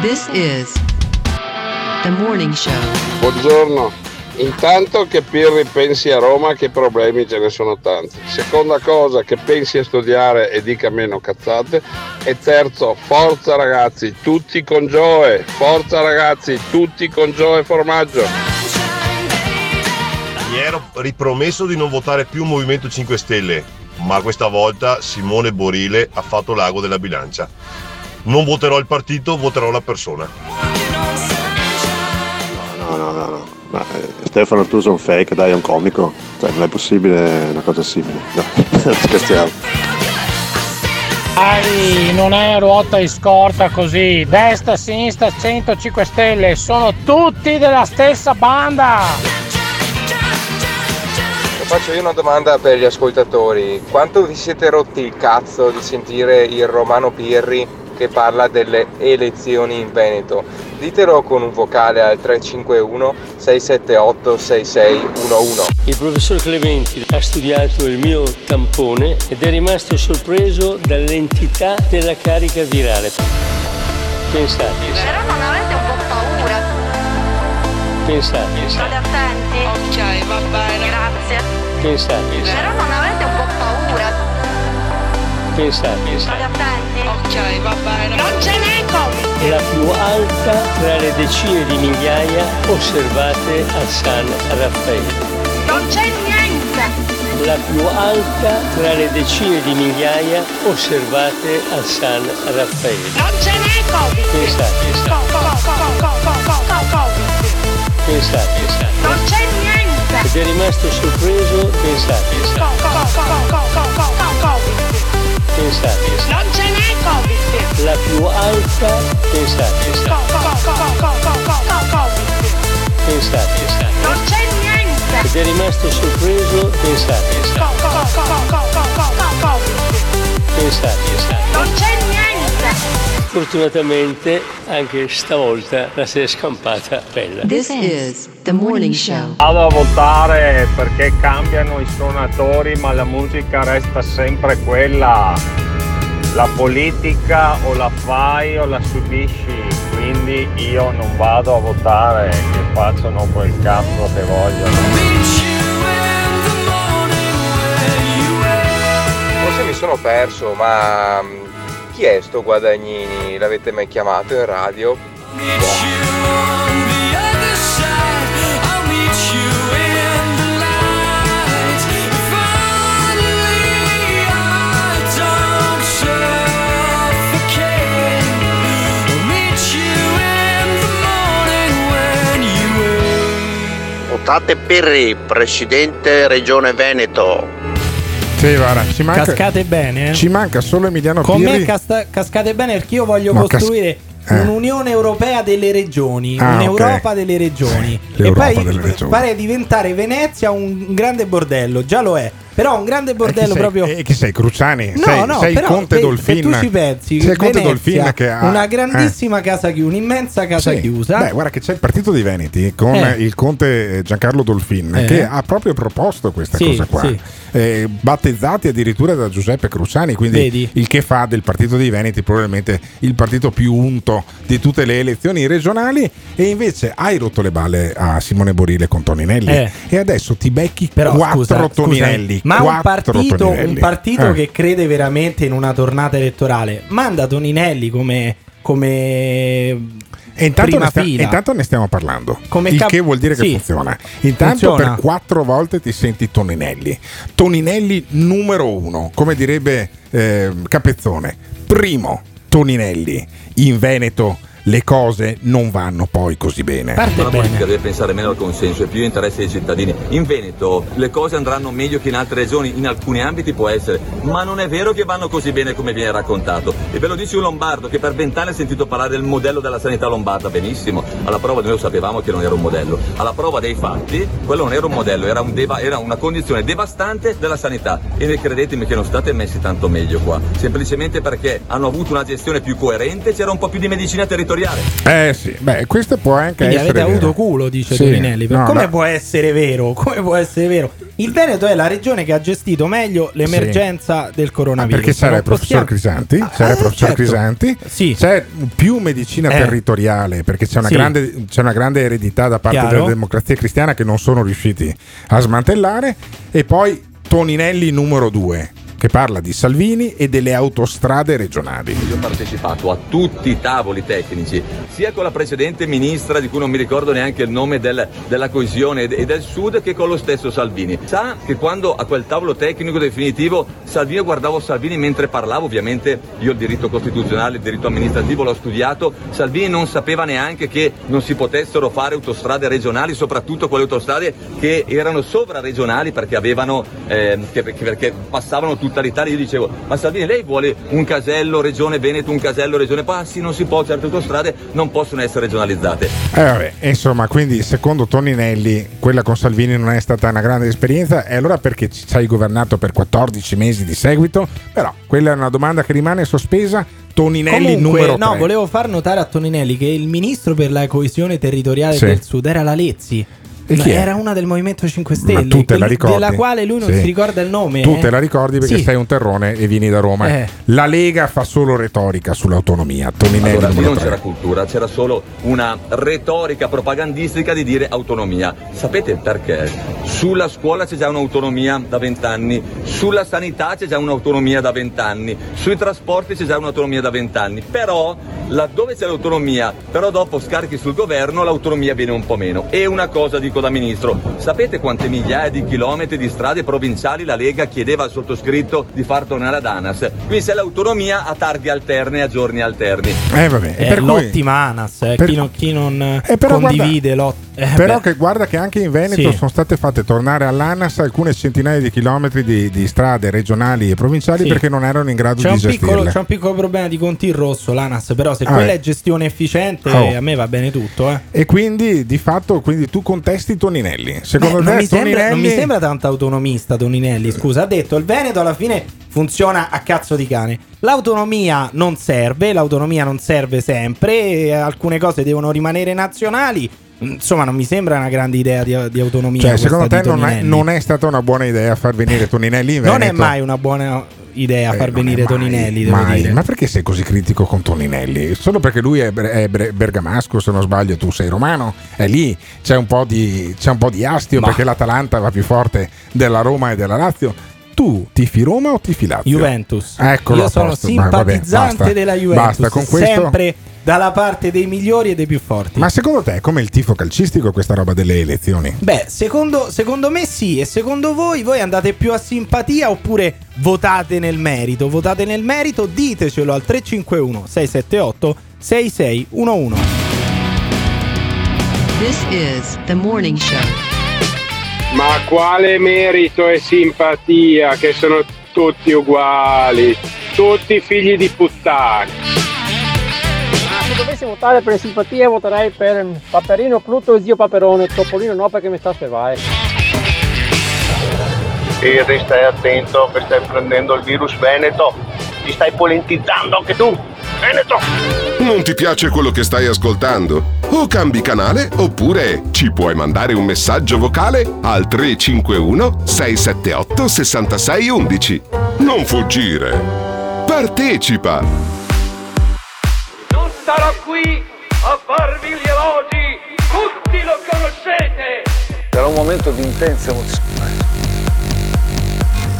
This is the morning show. Buongiorno. Intanto che Pirri pensi a Roma che problemi ce ne sono tanti. Seconda cosa che pensi a studiare e dica meno cazzate. E terzo, forza ragazzi, tutti con Gioe. Forza ragazzi, tutti con Gioe Formaggio. Mi ero ripromesso di non votare più Movimento 5 Stelle, ma questa volta Simone Borile ha fatto l'ago della bilancia. Non voterò il partito, voterò la persona. No, no, no, no. Ma, eh, Stefano Artuso è un fake, dai, è un comico. Cioè, non è possibile una cosa simile. No, scherziamo. Dai, non è ruota e scorta così. Destra, sinistra, 105 stelle. Sono tutti della stessa banda. Faccio io una domanda per gli ascoltatori. Quanto vi siete rotti il cazzo di sentire il Romano Pirri che parla delle elezioni in Veneto? Ditelo con un vocale al 351 678 6611. Il professor Clementi ha studiato il mio tampone ed è rimasto sorpreso dall'entità della carica virale. Pensate, Però non avete un po' paura. pensate, State attenti. Ok, va bene. Grazie. pensate, Però non avete un po' paura. Attenti. Ok, va bene. Non ce n'è Covid. La più alta tra le decine di migliaia osservate a San Raffaele. Non c'è niente. La più alta tra le decine di migliaia osservate a San Raffaele. Non ce n'è Covid. Co- co- Covid. pensate, Non c'è niente. ed è rimasto sorpreso, co- co- Covid. Pensate, Non ce n'è Covid. la più alta, pensate, Co- co- co- co- co- co- co- co- Covid. pensate, Non c'è niente. ed è rimasto sorpreso, pensate, co- co- co- co- co- co- co- Covid. pensate. Non c'è niente. Fortunatamente anche stavolta la si è scampata bella. This is the morning show. Vado a votare perché cambiano i suonatori ma la musica resta sempre quella. La politica o la fai o la subisci, quindi io non vado a votare, che facciano quel cazzo che vogliono. Forse mi sono perso, ma mm, chi è sto Guadagnini? L'avete mai chiamato in radio? Votate Pirri, Presidente Regione Veneto. Sì, guarda, ci manca, Cascate bene, eh? ci manca solo Emiliano Con me Pirri. casta- cascate bene perché io voglio No, costruire eh. un'Unione Europea delle regioni, Ah, un'Europa ok. delle regioni. e l'Europa poi delle regioni. pare diventare Venezia un grande bordello, già lo è. Però un grande Eh, bordello sei? proprio Eh, chi sei Cruciani? No, sei no, sei però il Conte se- Dolfin. Se tu ci pensi, sei Conte Venezia, Dolfin che ha una eh. grandissima casa chiusa, un'immensa casa Sì. chiusa. Beh, guarda che c'è il partito dei Veneti con Eh. il conte Giancarlo Dolfin Eh. che ha proprio proposto questa Sì, cosa qua. sì. Eh, battezzati addirittura da Giuseppe Cruciani, quindi Vedi? il che fa del partito dei Veneti probabilmente il partito più unto di tutte le elezioni regionali. E invece hai rotto le balle a Simone Borile con Toninelli. Eh. E adesso ti becchi Però, quattro scusa, Toninelli. scusami, ma un partito, un partito Eh. che crede veramente in una tornata elettorale manda Toninelli come, come E intanto, ne fila. intanto ne stiamo parlando. Come il cap- che vuol dire che sì. funziona. Intanto Funziona. per quattro volte ti senti Toninelli. Toninelli numero uno, come direbbe eh, Capezzone. Primo, Toninelli. In Veneto le cose non vanno poi così bene. La politica deve pensare meno al consenso e più interesse dei cittadini. In Veneto le cose andranno meglio che in altre regioni, in alcuni ambiti può essere, ma non è vero che vanno così bene come viene raccontato. E ve lo dice un lombardo che per vent'anni ha sentito parlare del modello della sanità lombarda, benissimo. Alla prova noi lo sapevamo che non era un modello. Alla prova dei fatti, quello non era un modello, era, un deva- era una condizione devastante della sanità. E credetemi che non state messi tanto meglio qua, semplicemente perché hanno avuto una gestione più coerente, c'era un po' più di medicina territoriale. Eh sì, beh, questo può anche Quindi essere. avete avuto vero. culo, dice Sì, Toninelli. no, Come no. può essere vero? Come può essere vero? Il Veneto è la regione che ha gestito meglio l'emergenza del coronavirus. Perché c'era il professor Crisanti, c'era il eh, professor certo. Crisanti, c'è più medicina Eh. territoriale perché c'è una, Sì. grande, c'è una grande eredità da parte Chiaro. della democrazia cristiana che non sono riusciti a smantellare e poi Toninelli numero due che parla di Salvini e delle autostrade regionali. Io ho partecipato a tutti i tavoli tecnici, sia con la precedente ministra di cui non mi ricordo neanche il nome del- della coesione e del sud che con lo stesso Salvini. Sa che quando a quel tavolo tecnico definitivo Salvini io guardavo Salvini mentre parlavo, ovviamente io il diritto costituzionale, il diritto amministrativo l'ho studiato, Salvini non sapeva neanche che non si potessero fare autostrade regionali, soprattutto quelle autostrade che erano sovraregionali perché avevano ehm, che- perché passavano tutta l'Italia. Io dicevo, ma Salvini lei vuole un casello regione Veneto, un casello regione ah sì, non si può, certe autostrade non possono essere regionalizzate. Eh, vabbè, insomma, quindi secondo Toninelli quella con Salvini non è stata una grande esperienza e allora perché ci ci hai governato per 14 mesi di seguito? Però quella è una domanda che rimane sospesa. Toninelli Comunque, numero 3. no, volevo far notare a Toninelli che il ministro per la coesione territoriale Sì. del Sud era la Lezzi. Chi è? Era una del Movimento 5 Stelle, Ma tu te la quelli- ricordi? della quale lui non Sì. si ricorda il nome. Tu eh? te la ricordi perché Sì. sei un terrone e vieni da Roma. Eh. La Lega fa solo retorica sull'autonomia. Toninelli Allora, non 3. c'era cultura, c'era solo una retorica propagandistica di dire autonomia. Sapete perché? Sulla scuola c'è già un'autonomia da vent'anni, sulla sanità c'è già un'autonomia da vent'anni, sui trasporti c'è già un'autonomia da vent'anni, però laddove c'è l'autonomia, però dopo scarichi sul governo l'autonomia viene un po' meno. E una cosa dico da ministro, sapete quante migliaia di chilometri di strade provinciali la Lega chiedeva al sottoscritto di far tornare ad ANAS? Quindi se l'autonomia a targhe alterne e a giorni alterni. Eh, vabbè. È per cui- l'ottima ANAS, eh, per- chi non, chi non Eh, però condivide l'ot- eh, Però che guarda che anche in Veneto Sì. sono state fatte tornare all'ANAS alcune centinaia di chilometri di, di strade regionali e provinciali Sì. perché non erano in grado C'è di un, piccolo, gestirle. c'è un piccolo problema di conti in rosso l'ANAS, però se Ah, quella eh. è gestione efficiente Oh. a me va bene tutto. Eh. E quindi di fatto quindi tu contesti Toninelli. Secondo Beh, te non, mi sembra, non mi sembra tanto autonomista Toninelli, scusa, ha detto il Veneto alla fine funziona a cazzo di cane. L'autonomia non serve, l'autonomia non serve sempre, alcune cose devono rimanere nazionali. Insomma, non mi sembra una grande idea di, di autonomia. Cioè, secondo te non è, non è stata una buona idea far venire Toninelli in Veneto? Non è mai una buona idea Eh, far venire mai, Toninelli, mai. Ma perché sei così critico con Toninelli? Solo perché lui è, è ber- bergamasco, se non sbaglio, tu sei romano, è lì, c'è un po' di, c'è un po' di astio Ma- perché l'Atalanta va più forte della Roma e della Lazio. Tu tifi Roma o tifi Lazio? Juventus. Eccolo Io sono posto. Ma vabbè, simpatizzante basta. della Juventus. Basta, con questo... Sempre dalla parte dei migliori e dei più forti. Ma secondo te è come il tifo calcistico questa roba delle elezioni? Beh, secondo, secondo me sì, e secondo voi voi andate più a simpatia oppure votate nel merito? Votate nel merito, ditecelo al 351 678 6611. This is the morning show. Ma quale merito e simpatia che sono tutti uguali, tutti figli di puttane. Se dovessi votare per simpatia voterei per Paperino, Pluto e Zio Paperone, Topolino no perché mi sta se vai. Pirri, stai attento che stai prendendo il virus Veneto. Ti stai politizzando anche tu. Veneto! Non ti piace quello che stai ascoltando? O cambi canale oppure ci puoi mandare un messaggio vocale al 351 678 6611. Non fuggire. Partecipa. Non starò qui a farvi gli elogi, tutti lo conoscete. Era un momento di intensa emozione.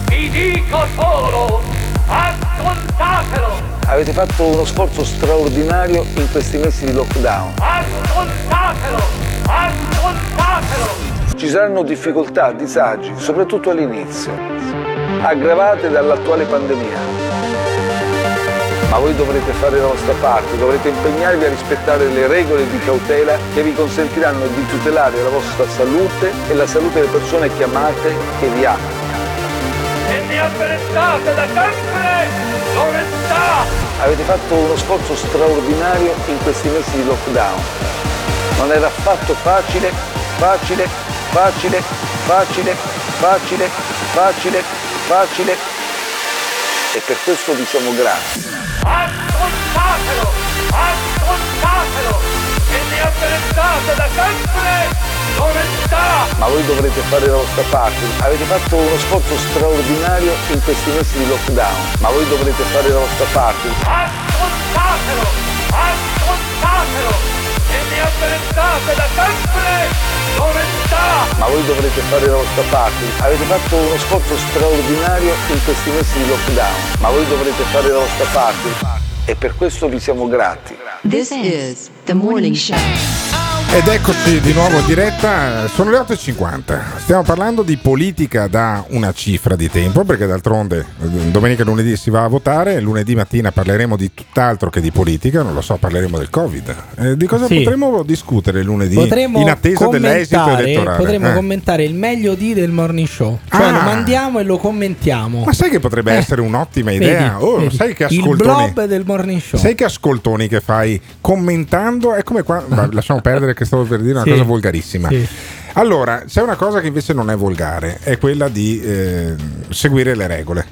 Vi dico solo, ascoltatelo, Avete fatto uno sforzo straordinario in questi mesi di lockdown. ascoltatelo, ascoltatelo. Ci saranno difficoltà, disagi, soprattutto all'inizio, aggravate dall'attuale pandemia. Ma voi dovrete fare la vostra parte, dovrete impegnarvi a rispettare le regole di cautela che vi consentiranno di tutelare la vostra salute e la salute delle persone che amate che vi amano. E ne apprezzate da sempre l'onestà. Avete fatto uno sforzo straordinario in questi mesi di lockdown. Non era affatto facile, facile, facile, facile, facile, facile, facile. E per questo diciamo grazie. Ascoltatelo, ascoltatelo. E ne apprezzate da sempre l'onestà. Ma voi dovrete fare la vostra parte. Avete fatto uno sforzo straordinario in questi mesi di lockdown. Ma voi dovrete fare la vostra parte. Ascoltatelo, ascoltatelo. E ne apprezzate da sempre l'onestà. Ma voi dovrete fare la vostra parte. Avete fatto uno sforzo straordinario in questi mesi di lockdown. Ma voi dovrete fare la vostra parte. E per questo vi siamo grati. This is the morning show. Ed eccoci di nuovo in diretta, sono le 8.50, stiamo parlando di politica da una cifra di tempo perché d'altronde eh, domenica e lunedì si va a votare, lunedì mattina parleremo di tutt'altro che di politica, non lo so, parleremo del Covid. Eh, di cosa Sì. potremo discutere lunedì Potremmo in attesa dell'esito elettorale? Potremmo Eh. commentare il meglio di del morning show. Cioè Ah. lo mandiamo e lo commentiamo. Ma sai che potrebbe Eh. essere un'ottima idea? Vedi, oh, vedi. sai che Il ascoltoni. blob del morning show. Sai che ascoltoni che fai commentando? È come qua. lasciamo perdere che stavo per dire una Sì. cosa volgarissima. Sì. Allora, c'è una cosa che invece non è volgare, è quella di eh, seguire le regole.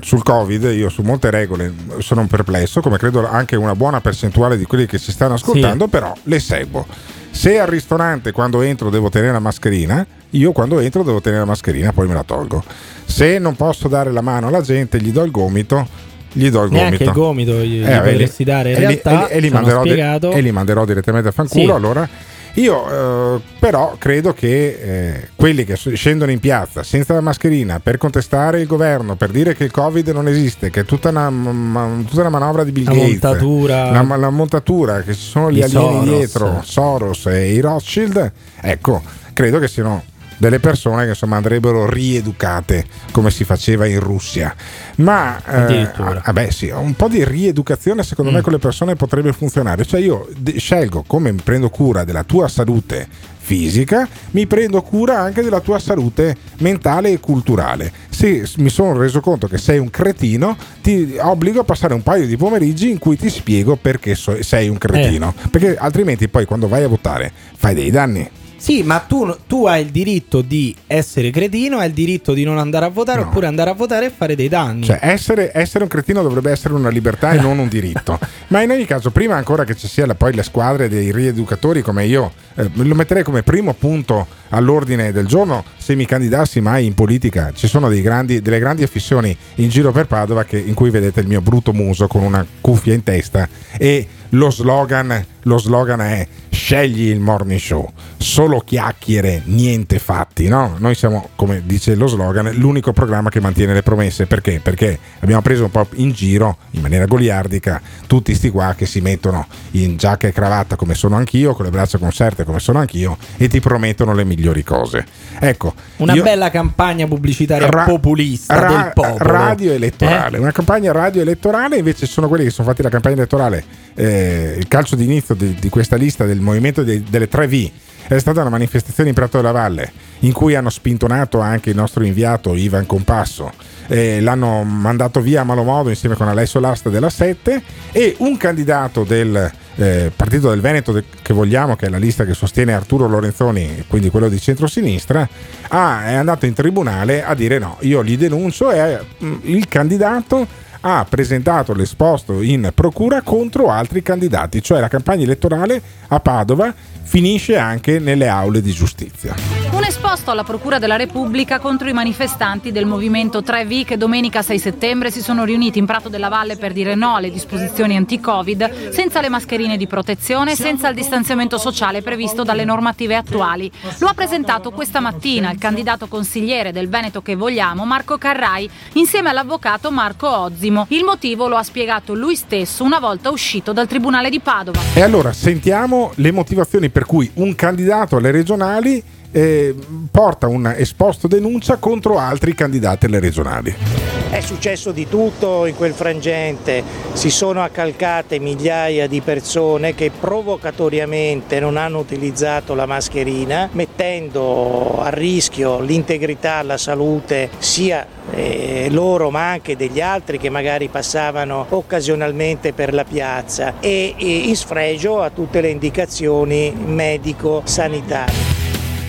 Sul Covid, io su molte regole sono un perplesso, come credo anche una buona percentuale di quelli che si stanno ascoltando, però le seguo. Se al ristorante quando entro devo tenere la mascherina, io quando entro devo tenere la mascherina, poi me la tolgo. Se non posso dare la mano alla gente, gli do il gomito, gli do il Neanche gomito. il gomito gli, gli Eh, vabbè, potresti dare in e li- realtà. e li, e manderò spiegato. e li manderò direttamente a fanculo. Sì. Allora, io eh, però credo che eh, quelli che scendono in piazza senza la mascherina per contestare il governo, per dire che il Covid non esiste, che è tutta una, ma- tutta una manovra di Bill La Gates, montatura. la, la montatura, che ci sono gli alieni Soros. dietro, Soros e i Rothschild, ecco, credo che siano delle persone che insomma andrebbero rieducate come si faceva in Russia. Ma eh, ah, beh, sì, un po' di rieducazione secondo Mm. me con le persone potrebbe funzionare. Cioè io scelgo come mi prendo cura della tua salute fisica mi prendo cura anche della tua salute mentale e culturale. Se mi sono reso conto che sei un cretino ti obbligo a passare un paio di pomeriggi in cui ti spiego perché sei un cretino. Eh. perché altrimenti poi quando vai a votare fai dei danni Sì, ma tu, tu hai il diritto di essere cretino, hai il diritto di non andare a votare oppure andare a votare e fare dei danni. Cioè, essere, essere un cretino dovrebbe essere una libertà e non un diritto. Ma in ogni caso, prima ancora che ci sia la- poi le squadre dei rieducatori come io, eh, lo metterei come primo punto all'ordine del giorno. Se mi candidassi mai in politica, ci sono grandi- delle grandi affissioni in giro per Padova che- in cui vedete il mio brutto muso con una cuffia in testa e lo slogan, lo slogan è scegli il morning show, solo chiacchiere, niente fatti, no? Noi siamo, come dice lo slogan, l'unico programma che mantiene le promesse, perché? Perché abbiamo preso un po' in giro, in maniera goliardica, tutti sti qua che si mettono in giacca e cravatta come sono anch'io, con le braccia conserte come sono anch'io e ti promettono le migliori cose. Ecco, Una io- bella campagna pubblicitaria Ra- populista ra- del popolo. Radio elettorale, Eh? una campagna radio elettorale, invece sono quelli che sono fatti la campagna elettorale, eh, il calcio d'inizio di, di questa lista del movimento dei- delle 3V. è stata una manifestazione in Prato della Valle in cui hanno spintonato anche il nostro inviato Ivan Compasso. Eh, l'hanno mandato via a malo modo insieme con Alessio Lasta della 7 e un candidato del eh, Partito del Veneto de- che vogliamo, che è la lista che sostiene Arturo Lorenzoni, quindi quello di centrosinistra, ha- è andato in tribunale a dire no, io li denuncio e mm, il candidato ha presentato l'esposto in procura contro altri candidati, cioè la campagna elettorale a Padova finisce anche nelle aule di giustizia. Esposto alla Procura della Repubblica contro i manifestanti del movimento 3V che domenica 6 settembre si sono riuniti in Prato della Valle per dire no alle disposizioni anti-Covid, senza le mascherine di protezione, senza il distanziamento sociale previsto dalle normative attuali. Lo ha presentato questa mattina il candidato consigliere del Veneto che vogliamo, Marco Carrai, insieme all'avvocato Marco Ozzimo. Il motivo lo ha spiegato lui stesso una volta uscito dal Tribunale di Padova. E allora sentiamo le motivazioni per cui un candidato alle regionali eh, porta un esposto denuncia contro altri candidati alle regionali. È successo di tutto in quel frangente, si sono accalcate migliaia di persone che provocatoriamente non hanno utilizzato la mascherina, mettendo a rischio l'integrità, la salute sia eh, loro ma anche degli altri che magari passavano occasionalmente per la piazza e, e in sfregio a tutte le indicazioni medico-sanitarie.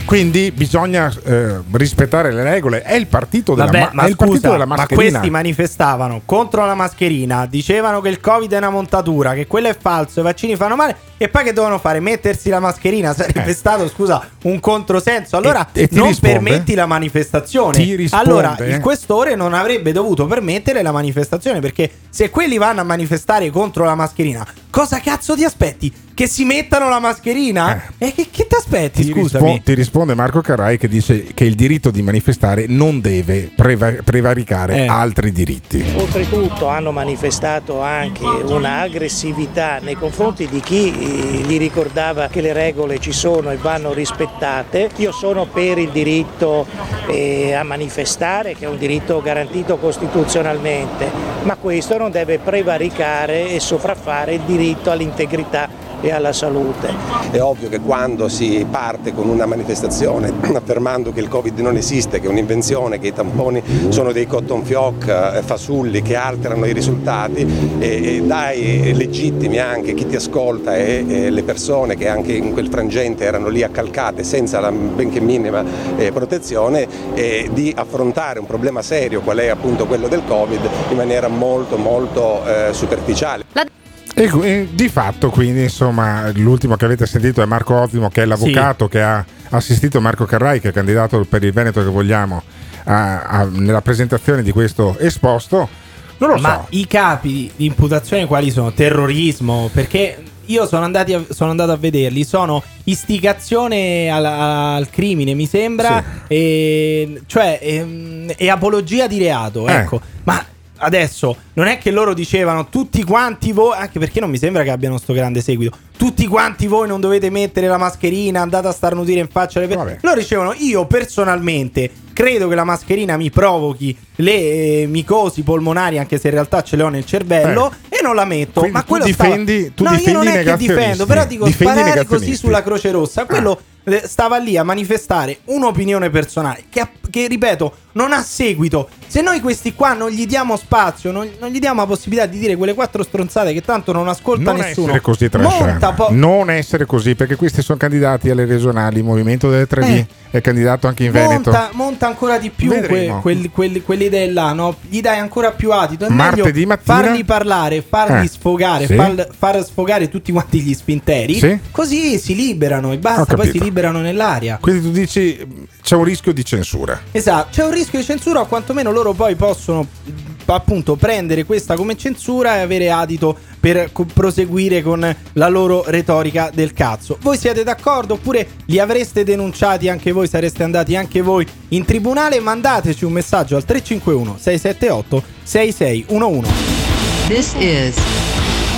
Quindi bisogna eh, rispettare le regole. È il partito della, Vabbè, ma- ma il partito scusa, della ma mascherina. questi manifestavano contro la mascherina, dicevano che il Covid è una montatura, che quello è falso, i vaccini fanno male e poi che dovevano fare? Mettersi la mascherina? Sarebbe stato, scusa, un controsenso. Allora Eh. E- e non risponde? permetti la manifestazione. Ti risponde? allora il questore non avrebbe dovuto permettere la manifestazione perché se quelli vanno a manifestare contro la mascherina, cosa cazzo ti aspetti? Che si mettano la mascherina? E che, che ti aspetti? Ti, Scusami. rispo- ti risponde Marco Carrai che dice che il diritto di manifestare non deve preva- prevaricare Eh. altri diritti. Oltretutto hanno manifestato anche una aggressività nei confronti di chi eh, gli ricordava che le regole ci sono e vanno rispettate. Io sono per il diritto eh, a manifestare, che è un diritto garantito costituzionalmente, ma questo non deve prevaricare e sopraffare il diritto all'integrità e alla salute. È ovvio che quando si parte con una manifestazione affermando che il Covid non esiste, che è un'invenzione, che i tamponi sono dei cotton fioc eh, fasulli che alterano i risultati e, e dai legittimi anche chi ti ascolta e, e le persone che anche in quel frangente erano lì accalcate senza la benché minima eh, protezione e di affrontare un problema serio qual è appunto quello del Covid in maniera molto molto eh, superficiale. E, e di fatto, quindi, insomma, l'ultimo che avete sentito è Marco Ottimo, che è l'avvocato che ha assistito Marco Carrai, che è candidato per il Veneto che vogliamo, a- a- nella presentazione di questo esposto. Non lo Ma so. i capi di imputazione quali sono? Terrorismo? Perché io sono, a- sono andato a vederli. Sono istigazione al, al crimine, mi sembra. E, cioè, ehm, e apologia di reato. Eh. Ecco. Ma adesso non è che loro dicevano tutti quanti voi. Anche perché non mi sembra che abbiano sto grande seguito. Tutti quanti voi non dovete mettere la mascherina, andate a starnutire in faccia le persone. Loro dicevano: Io personalmente credo che la mascherina mi provochi le eh, micosi polmonari, anche se in realtà ce le ho nel cervello, e non la metto. Quindi Ma quello difendi- stava... tu no, io difendi non i è che difendo, però dico Difendi sparare così sulla Croce Rossa. Quello eh, stava lì a manifestare un'opinione personale che, che, ripeto, non ha seguito. Se noi questi qua non gli diamo spazio, non, non gli diamo la possibilità di dire quelle quattro stronzate che tanto non ascolta Non nessuno. essere così po- Non essere così, perché questi sono candidati alle regionali. Il movimento delle 3D Eh. È candidato anche in Veneto. Monta, monta ancora di più que, Vedremo. quel- quel- quelle idee là, no? Gli dai ancora più adito. È Martedì meglio mattina- farli parlare, farli Eh, sfogare, sì. far, far sfogare tutti quanti gli sfinteri. Sì. Così si liberano e basta, poi si liberano nell'aria. Quindi tu dici c'è un rischio di censura. Esatto, c'è un rischio di censura, o quantomeno loro poi possono appunto prendere questa come censura e avere adito per co- proseguire con la loro retorica del cazzo. Voi siete d'accordo oppure li avreste denunciati anche voi, sareste andati anche voi in tribunale? Mandateci un messaggio al 351 678 6611. This is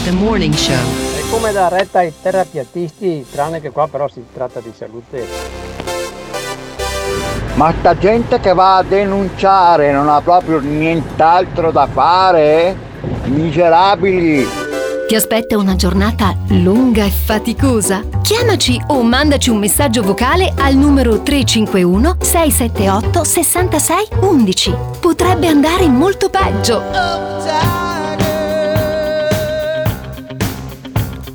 the morning show. È come da retta ai terapiatisti, tranne che qua però si tratta di salute. Ma sta gente che va a denunciare non ha proprio nient'altro da fare? Miserabili! Ti aspetta una giornata lunga e faticosa? Chiamaci o mandaci un messaggio vocale al numero 351 678 66 11. Potrebbe andare molto peggio.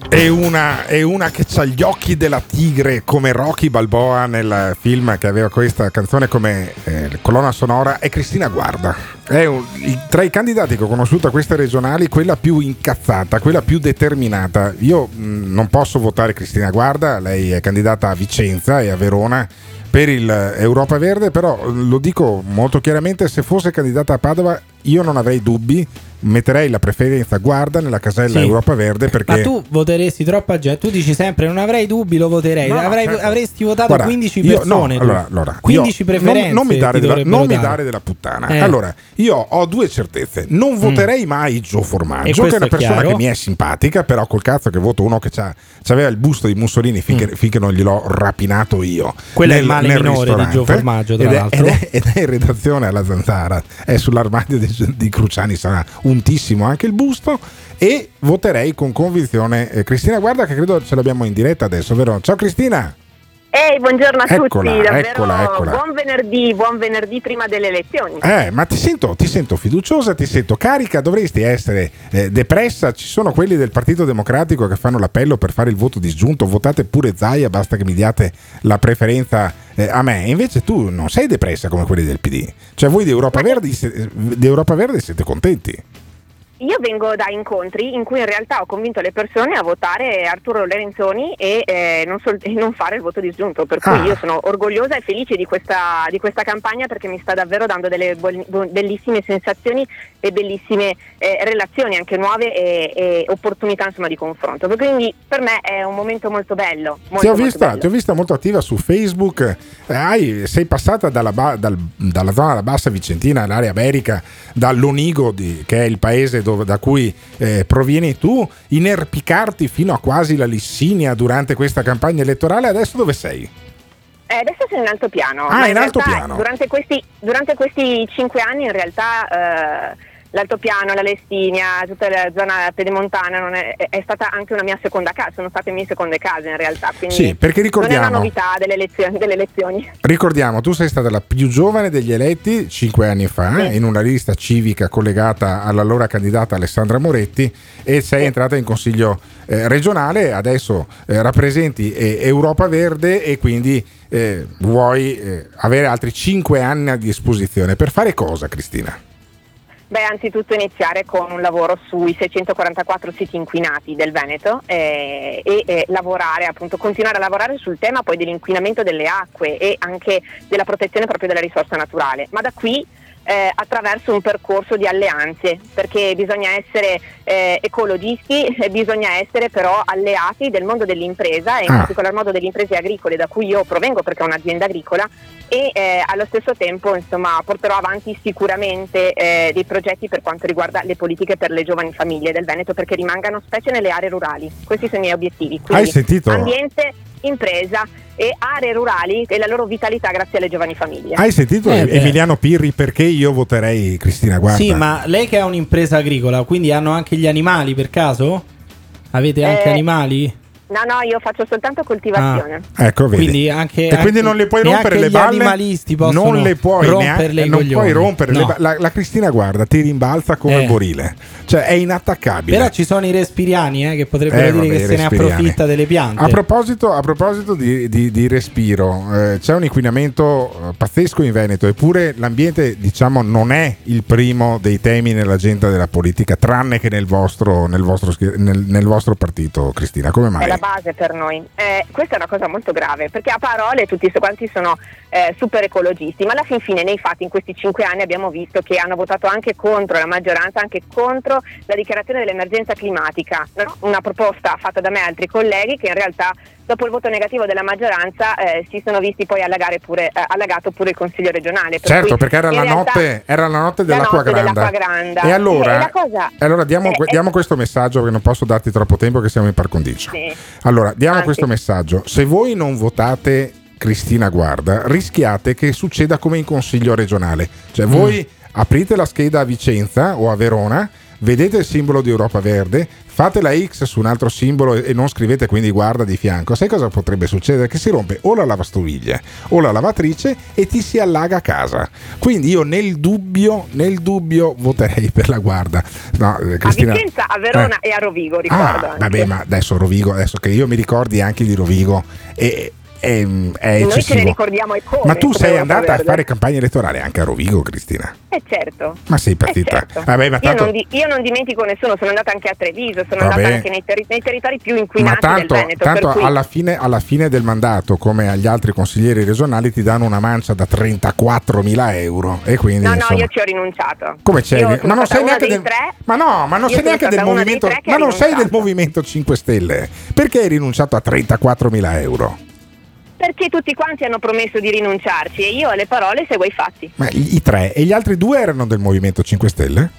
È una, è una che ha gli occhi della tigre come Rocky Balboa nel film che aveva questa canzone come eh, colonna sonora è Cristina Guarda. È un- tra i candidati che ho conosciuto a queste regionali quella più incazzata, quella più determinata. Io mh, non posso votare Cristina Guarda, lei è candidata a Vicenza e a Verona per il Europa Verde, però lo dico molto chiaramente, se fosse candidata a Padova io non avrei dubbi, metterei la preferenza Guarda nella casella Sì. Europa Verde perché... Ma tu voteresti troppa gente. Tu dici sempre non avrei dubbi, lo voterei. No, Avrei- certo. Avresti votato Guarda, 15 io- persone. no, allora, allora, 15 io- preferenze. Non, non mi, dare della, non mi dare. della puttana. Eh. Allora, io ho due certezze. Non voterei mai Gio Formaggio, che è una persona chiaro. che mi è simpatica, però col cazzo che voto uno che c'ha, c'aveva il busto di Mussolini finché, finché non gliel'ho rapinato io. Mm. Quello è il male minore di. Gio Formaggio, tra ed è, l'altro. Ed è, ed è in redazione alla Zanzara, è sull'armadio di, di Cruciani, sarà untissimo anche il busto. E voterei con convinzione eh, Cristina Guarda, che credo ce l'abbiamo in diretta adesso, vero? Ciao Cristina! Ehi, buongiorno a Eccola, tutti, davvero eccola, eccola. buon venerdì, buon venerdì prima delle elezioni. Eh, ma ti sento, ti sento fiduciosa, ti sento carica, dovresti essere eh, depressa. Ci sono quelli del Partito Democratico che fanno l'appello per fare il voto disgiunto. Votate pure Zaia, basta che mi diate la preferenza eh, a me. Invece tu non sei depressa come quelli del PD. Cioè, voi di Europa, Verde, di Europa Verde siete contenti. Io vengo da incontri in cui in realtà ho convinto le persone a votare Arturo Lorenzoni e, eh, non, sol- e non fare il voto disgiunto, per cui Ah. io sono orgogliosa e felice di questa, di questa campagna perché mi sta davvero dando delle buon- bu- bellissime sensazioni e bellissime eh, relazioni anche nuove e, e opportunità insomma, di confronto. Quindi per me è un momento molto bello. Molto, ti, ho vista, bello. ti ho vista molto attiva su Facebook. Eh, hai- sei passata dalla, ba- dal- dalla zona della Bassa Vicentina all'area Iberica, dall'Onigo, di- che è il paese dove- da cui eh, provieni tu, inerpicarti fino a quasi la Lissinia durante questa campagna elettorale. Adesso dove sei? Eh, adesso sono in altopiano. Ah, ma in realtà altopiano. Durante questi, durante questi cinque anni in realtà eh, l'altopiano, la Lestinia, tutta la zona pedemontana non è, è stata anche una mia seconda casa, sono state mie seconde case in realtà. Sì, perché Non è ricordiamo- una novità delle elezioni. Delle elezioni. Ricordiamo, tu sei stata la più giovane degli eletti cinque anni fa in una lista civica collegata all'allora candidata Alessandra Moretti e sei entrata in consiglio eh, regionale, adesso eh, rappresenti eh, Europa Verde e quindi eh, vuoi eh, avere altri cinque anni a disposizione. Per fare cosa, Cristina? Beh, anzitutto iniziare con un lavoro sui 644 siti inquinati del Veneto eh, e eh, lavorare, appunto, continuare a lavorare sul tema poi dell'inquinamento delle acque e anche della protezione proprio della risorsa naturale. Ma da qui eh, attraverso un percorso di alleanze, perché bisogna essere eh, ecologisti, eh, bisogna essere però alleati del mondo dell'impresa e in Ah. particolar modo delle imprese agricole da cui io provengo perché è un'azienda agricola e eh, allo stesso tempo insomma, porterò avanti sicuramente eh, dei progetti per quanto riguarda le politiche per le giovani famiglie del Veneto perché rimangano specie nelle aree rurali. Questi sono i miei obiettivi. Quindi Hai sentito? Ambiente, impresa e aree rurali e la loro vitalità grazie alle giovani famiglie. Hai sentito Eh. Emiliano Pirri perché io voterei Cristina Guarda? Sì, ma lei che è un'impresa agricola, quindi hanno anche gli animali per caso? Avete anche Eh, animali? No, no, io faccio soltanto coltivazione. Ecco, vedi. Quindi anche, e quindi anche- non le puoi rompere le gli balle animalisti possono non le puoi romperle neanche- i non puoi rompere le No. ba- la, la Cristina guarda ti rimbalza come Eh. il borile cioè è inattaccabile Però ci sono i respiriani eh, che potrebbero Eh, dire vabbè, che se ne approfitta delle piante. a proposito, a proposito di, di- di respiro, eh, c'è un inquinamento eh, pazzesco in Veneto, eppure l'ambiente diciamo, non è il primo dei temi nell'agenda della politica, tranne che nel vostro, nel vostro, nel- nel vostro partito, Cristina. Come mai? La base per noi. Eh, questa è una cosa molto grave perché a parole tutti quanti sono eh, super ecologisti, ma alla fin fine nei fatti in questi cinque anni abbiamo visto che hanno votato anche contro la maggioranza, anche contro la dichiarazione dell'emergenza climatica, no? una proposta fatta da me e altri colleghi che in realtà dopo il voto negativo della maggioranza eh, si sono visti poi allagare pure, eh, allagato pure il Consiglio regionale. Per Certo, perché era la, realtà- notte, era la notte la dell'acqua notte granda. dell'acqua granda. E allora, cosa- allora diamo, eh, diamo questo messaggio perché non posso darti troppo tempo che siamo in par condicio. Sì. Allora, diamo Anzi. questo messaggio. Se voi non votate Cristina Guarda, rischiate che succeda come in consiglio regionale. Cioè voi aprite la scheda a Vicenza o a Verona, vedete il simbolo di Europa Verde, fate la X su un altro simbolo e non scrivete quindi guarda di fianco. Sai cosa potrebbe succedere? Che si rompe o la lavastoviglie o la lavatrice e ti si allaga a casa. Quindi io nel dubbio, nel dubbio voterei per la guarda. No, eh, Cristina, a Vicenza, a Verona eh. e a Rovigo, ricordo. Ah, vabbè, ma adesso Rovigo, adesso che io mi ricordi anche di Rovigo, è, è, è Noi ce ne eccessivo. ricordiamo e come. Ma tu sei andata a fare campagna elettorale anche a Rovigo, Cristina? Eh certo. Ma sei partita? Eh, certo. Vabbè, ma io, tanto, non di- io non dimentico nessuno, sono andata anche a Treviso, sono Vabbè. andata anche nei, terri- nei territori più ma inquinati tanto, del Veneto. tanto cui alla, fine, alla fine del mandato, come agli altri consiglieri regionali, ti danno una mancia da 34.000 euro. E quindi, No, no, insomma, io ci ho rinunciato. Come c'è? Io Ma non sei neanche del, tre. ma no, ma non Io sei neanche del movimento. Ma non sei del movimento 5 Stelle. Perché hai rinunciato a 34.000 euro? Perché tutti quanti hanno promesso di rinunciarci e io alle parole seguo i fatti. Ma i, tre e gli altri due erano del movimento 5 Stelle?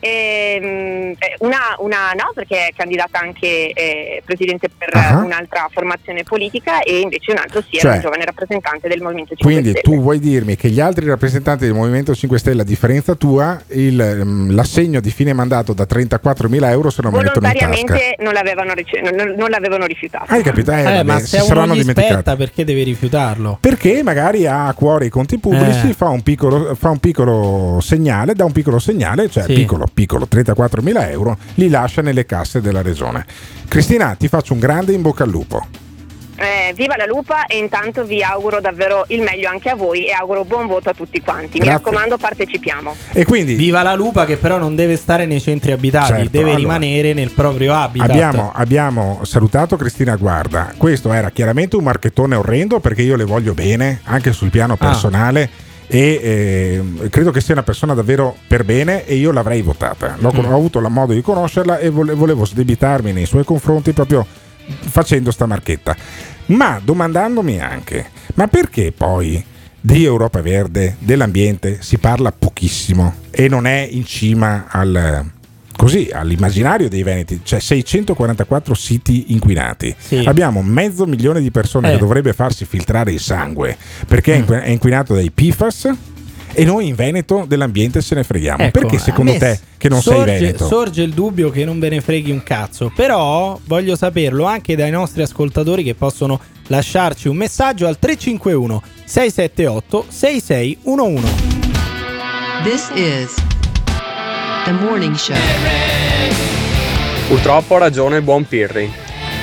Ehm, eh, una, una no, perché è candidata anche eh, presidente per eh, un'altra formazione politica e invece un altro sì, Cioè- era un giovane rappresentante del Movimento 5 Quindi Stelle. tu vuoi dirmi che gli altri rappresentanti del Movimento 5 Stelle, a differenza tua, il, ehm, l'assegno di fine mandato da 34.000 euro se lo mettono in tasca? Volontariamente non l'avevano, rice- non, non l'avevano rifiutato. Hai capito? Eh, Eh, vabbè, ma si se uno saranno gli dimenticati. spetta perché deve rifiutarlo? Perché magari ha a cuore i conti pubblici, Eh. fa, un piccolo, fa un piccolo segnale, dà un piccolo segnale, cioè Sì. piccolo, piccolo, 34.000 euro, li lascia nelle casse della regione. Cristina, ti faccio un grande in bocca al lupo. Eh, viva la lupa e intanto vi auguro davvero il meglio anche a voi e auguro buon voto a tutti quanti. Mi Grazie. raccomando, partecipiamo. E quindi Viva la lupa che però non deve stare nei centri abitati, Certo, deve allora. rimanere nel proprio habitat. Abbiamo, abbiamo salutato Cristina Guarda. Questo era chiaramente un marchettone orrendo perché io le voglio bene, anche sul piano Ah. E eh, credo che sia una persona davvero per bene e io l'avrei votata. L'ho- Mm. Ho avuto la modo di conoscerla e vole- volevo sdebitarmi nei suoi confronti proprio facendo sta marchetta. Ma domandandomi anche, ma perché poi di Europa Verde, dell'ambiente, si parla pochissimo e non è in cima al, così, all'immaginario dei Veneti? Cioè 644 siti inquinati. Sì. Abbiamo mezzo milione di persone Eh. Mm. che dovrebbe farsi filtrare il sangue perché è inqu- è inquinato dai PFAS. E noi in Veneto dell'ambiente se ne freghiamo. Ecco, perché secondo te, che non sorge, sei Veneto, Sorge il dubbio che non ve ne freghi un cazzo. Però voglio saperlo anche dai nostri ascoltatori che possono lasciarci un messaggio al 351 678 6611. This is the morning show. Purtroppo ha ragione il buon Pirri.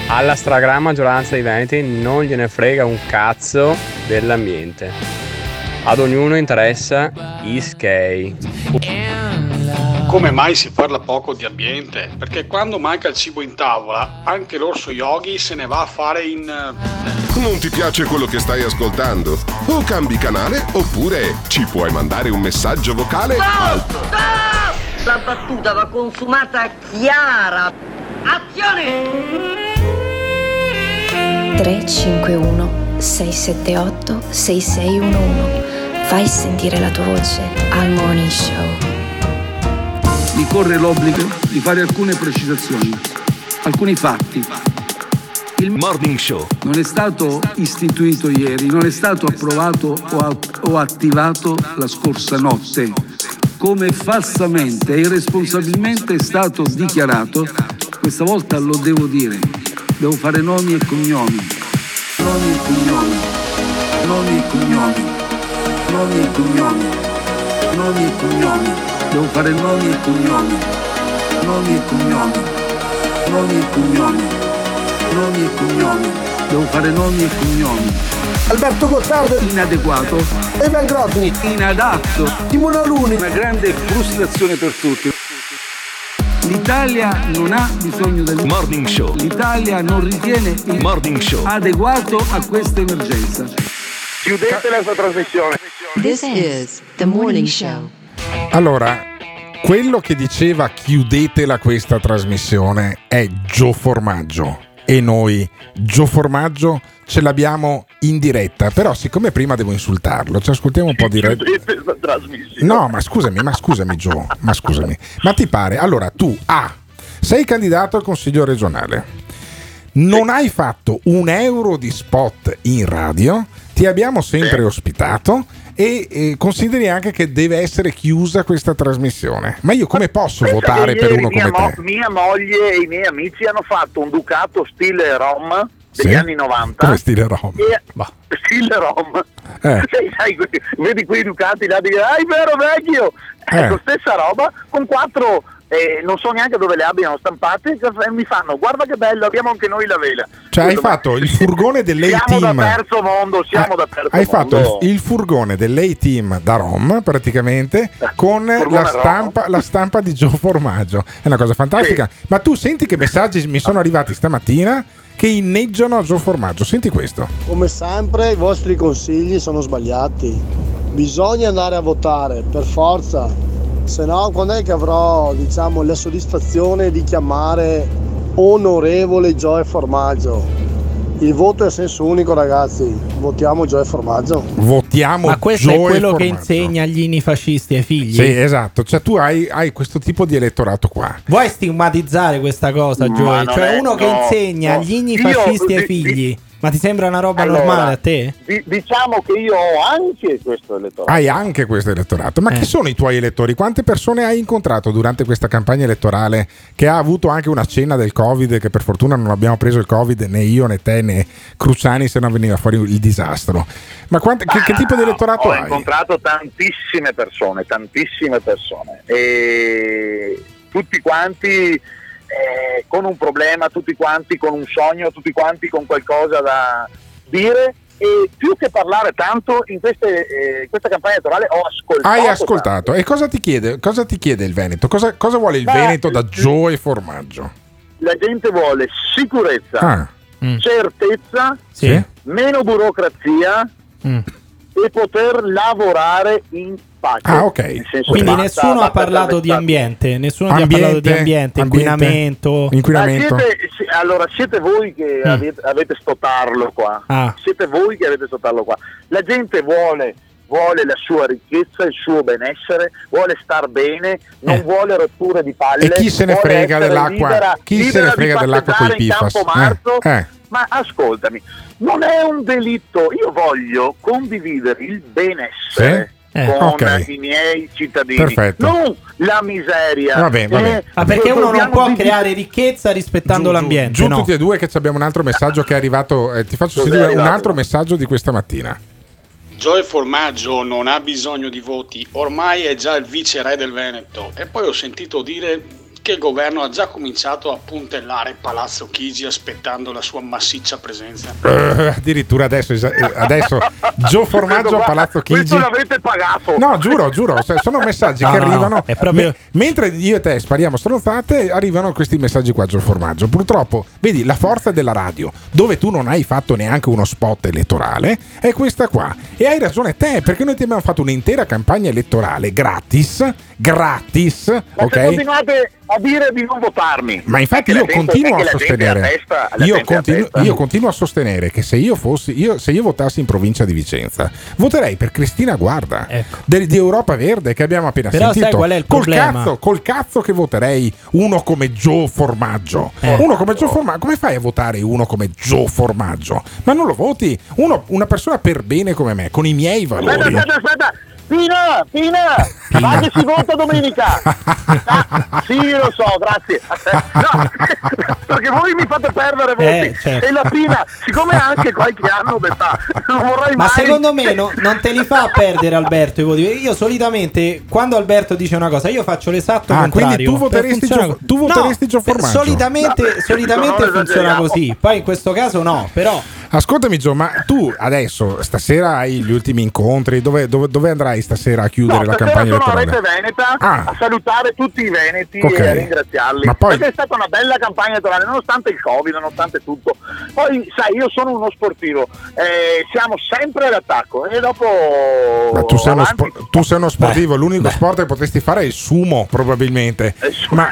Alla stragrande maggioranza dei veneti non gliene frega un cazzo dell'ambiente. Ad ognuno interessa i skei. Come mai si parla poco di ambiente? Perché quando manca il cibo in tavola, anche l'orso yogi se ne va a fare in... eh, Non ti piace quello che stai ascoltando? O cambi canale oppure ci puoi mandare un messaggio vocale al La battuta va consumata chiara. Azione! 351 678 6611 Fai sentire la tua voce al Morning Show. Mi corre l'obbligo di fare alcune precisazioni, alcuni fatti. Il Morning Show. Non è stato istituito ieri, non è stato approvato o, attivato la scorsa notte, come falsamente e irresponsabilmente è stato dichiarato, questa volta lo devo dire, devo fare nomi e cognomi, nomi e cognomi, nomi e cognomi, nomi e cognomi, nomi e cognomi, devo fare nomi e cognomi, nomi e cognomi, nomi e cognomi, nomi e cognomi, devo fare nomi e cognomi. Alberto Gottardo inadeguato Evan Grodny inadatto Timone Aluni una grande frustrazione per tutti L'Italia non ha bisogno del Morning Show. L'Italia non ritiene il Morning Show adeguato a questa emergenza. Chiudete la sua trasmissione. This is the morning show. Allora, quello che diceva chiudetela questa trasmissione è Gio Formaggio. E noi, Gio Formaggio, ce l'abbiamo in diretta. Però, siccome prima devo insultarlo, ci ascoltiamo un po' di. re-. No, ma scusami, ma scusami, Gio. Ma scusami. Ma ti pare? Allora, tu A. Sei candidato al consiglio regionale. Non hai fatto un euro di spot in radio. Ti abbiamo sempre ospitato e eh, consideri anche che deve essere chiusa questa trasmissione. Ma io come posso Pensa votare per uno mia, come mo- te? mia moglie e i miei amici hanno fatto un Ducato stile Rom degli Sì? anni 90. Come stile Rom? E- Bah. stile Rom. Eh. Sai, sai, vedi quei Ducati là di ah, è vero vecchio. Eh. Ecco, stessa roba con quattro eh, non so neanche dove le abbiano stampate e mi fanno guarda che bello abbiamo anche noi la vela Cioè hai fatto il furgone siamo da dell'A-Team. terzo mondo siamo da terzo Hai fatto mondo il, il furgone dell'A-Team da Rom praticamente con furgone la stampa, la stampa di Gio Formaggio. È una cosa fantastica. Ma tu senti che messaggi mi sono arrivati stamattina che inneggiano a Gio Formaggio. Senti questo. Come sempre i vostri consigli sono sbagliati. Bisogna andare a votare, per forza. Se no, quando è che avrò, diciamo, la soddisfazione di chiamare onorevole Gioe Formaggio? Il voto è a senso unico, ragazzi. Votiamo Gioe Formaggio. Votiamo Ma questo Gio è quello che insegna agli inni fascisti ai figli. Sì, esatto. Cioè tu hai, hai questo tipo di elettorato qua. Vuoi stigmatizzare questa cosa, non Cioè è- uno che no, insegna no. agli inni Io- fascisti ai figli. Ma ti sembra una roba Allora, normale a te? di- diciamo che io ho anche questo elettorato Hai anche questo elettorato. Ma Eh. chi sono i tuoi elettori? Quante persone hai incontrato durante questa campagna elettorale che ha avuto anche una cena del Covid? Che per fortuna non abbiamo preso il Covid né io né te né Cruciani, se no veniva fuori il disastro. Ma quante- che, che tipo di elettorato ho hai? incontrato tantissime persone, tantissime persone e tutti quanti eh, con un problema, tutti quanti con un sogno, tutti quanti con qualcosa da dire e più che parlare tanto in queste, eh, questa campagna elettorale ho ascoltato. Hai ascoltato. E cosa ti chiede, cosa ti chiede il Veneto? Cosa, cosa vuole il Beh, Veneto da Gio e Formaggio? La gente vuole sicurezza, Ah. certezza, Sì? meno burocrazia Mm. e poter lavorare in pace. Ah, ok. Nel senso Quindi nessuno basta- ha parlato di ambiente, nessuno ha parlato di ambiente, ambiente, inquinamento. inquinamento. Ma siete, allora siete voi che Mm. avete, avete qua. Ah. Siete voi che avete sto tarlo qua. La gente vuole, vuole la sua ricchezza, il suo benessere, vuole star bene, non Eh. vuole rotture di palle. E chi se ne frega dell'acqua? libera- Chi se libera ne di frega dell'acqua PFAS? Campo Marzo. Eh, eh. Ma ascoltami, non è un delitto. Io voglio condividere il benessere. Sì? Eh, Con ok. i miei cittadini, Perfetto. non la miseria. Va bene, va bene. Eh, Ma perché uno non può vi- creare ricchezza rispettando l'ambiente? Giù no? tutti e due che ci abbiamo un altro messaggio che è arrivato. eh, ti faccio Cos'è sentire un altro messaggio di questa mattina. Gioe Formaggio non ha bisogno di voti, ormai è già il vice re del Veneto. E poi ho sentito dire che il governo ha già cominciato a puntellare Palazzo Chigi aspettando la sua massiccia presenza. Eh, addirittura adesso, eh, adesso Gio Formaggio a Palazzo Chigi. Questo l'avete pagato. No, giuro, giuro, sono messaggi No, che no, no, arrivano. è proprio- me- mentre io e te spariamo stronzate, arrivano questi messaggi qua, Gio Formaggio. Purtroppo, vedi, la forza della radio, dove tu non hai fatto neanche uno spot elettorale, è questa qua. E hai ragione te, perché noi ti abbiamo fatto un'intera campagna elettorale gratis, gratis, Ma se ok? continuate a dire di non votarmi. Ma infatti io continuo a sostenere, testa- io, continu- continuo a sostenere che se io fossi, io, se io votassi in provincia di Vicenza, voterei per Cristina Guarda del- di Europa Verde che abbiamo appena Ecco. Però sai sentito. qual è il col, problema? cazzo, col cazzo che voterei uno come Joe Formaggio. Eh. Uno come Joe Formaggio, come fai a votare uno come Joe Formaggio? Ma non lo voti? Uno- una persona per bene come me, con i miei Aspetta, valori. aspetta, aspetta. Pina, Pina, ma che si vota domenica? Ah, sì, lo so, grazie. No, perché voi mi fate perdere voti. Eh, certo. E la Pina, siccome anche qualche anno d'età, non vorrei Ma mai... secondo me no- non te li fa perdere Alberto i voti. Io solitamente quando Alberto dice una cosa, io faccio l'esatto Ah, contrario. quindi tu voteresti Gio- tu voteresti No, Gio per- Formaggio? Solitamente, solitamente funziona esageriamo. così. Poi in questo caso no, però Ascoltami Gio, ma tu adesso, stasera hai gli ultimi incontri, dove, dove- dove andrai stasera a chiudere No, la campagna sono a elettorale? Rete Veneta Ah. a salutare tutti i veneti Ok. e a ringraziarli. Ma poi- Perché è stata una bella campagna elettorale, nonostante il Covid, nonostante tutto. Poi, sai, io sono uno sportivo, eh, siamo sempre all'attacco e dopo. Ma tu sei, uno spo- tu sei uno sportivo, l'unico sport che potresti fare è il sumo, probabilmente. Ma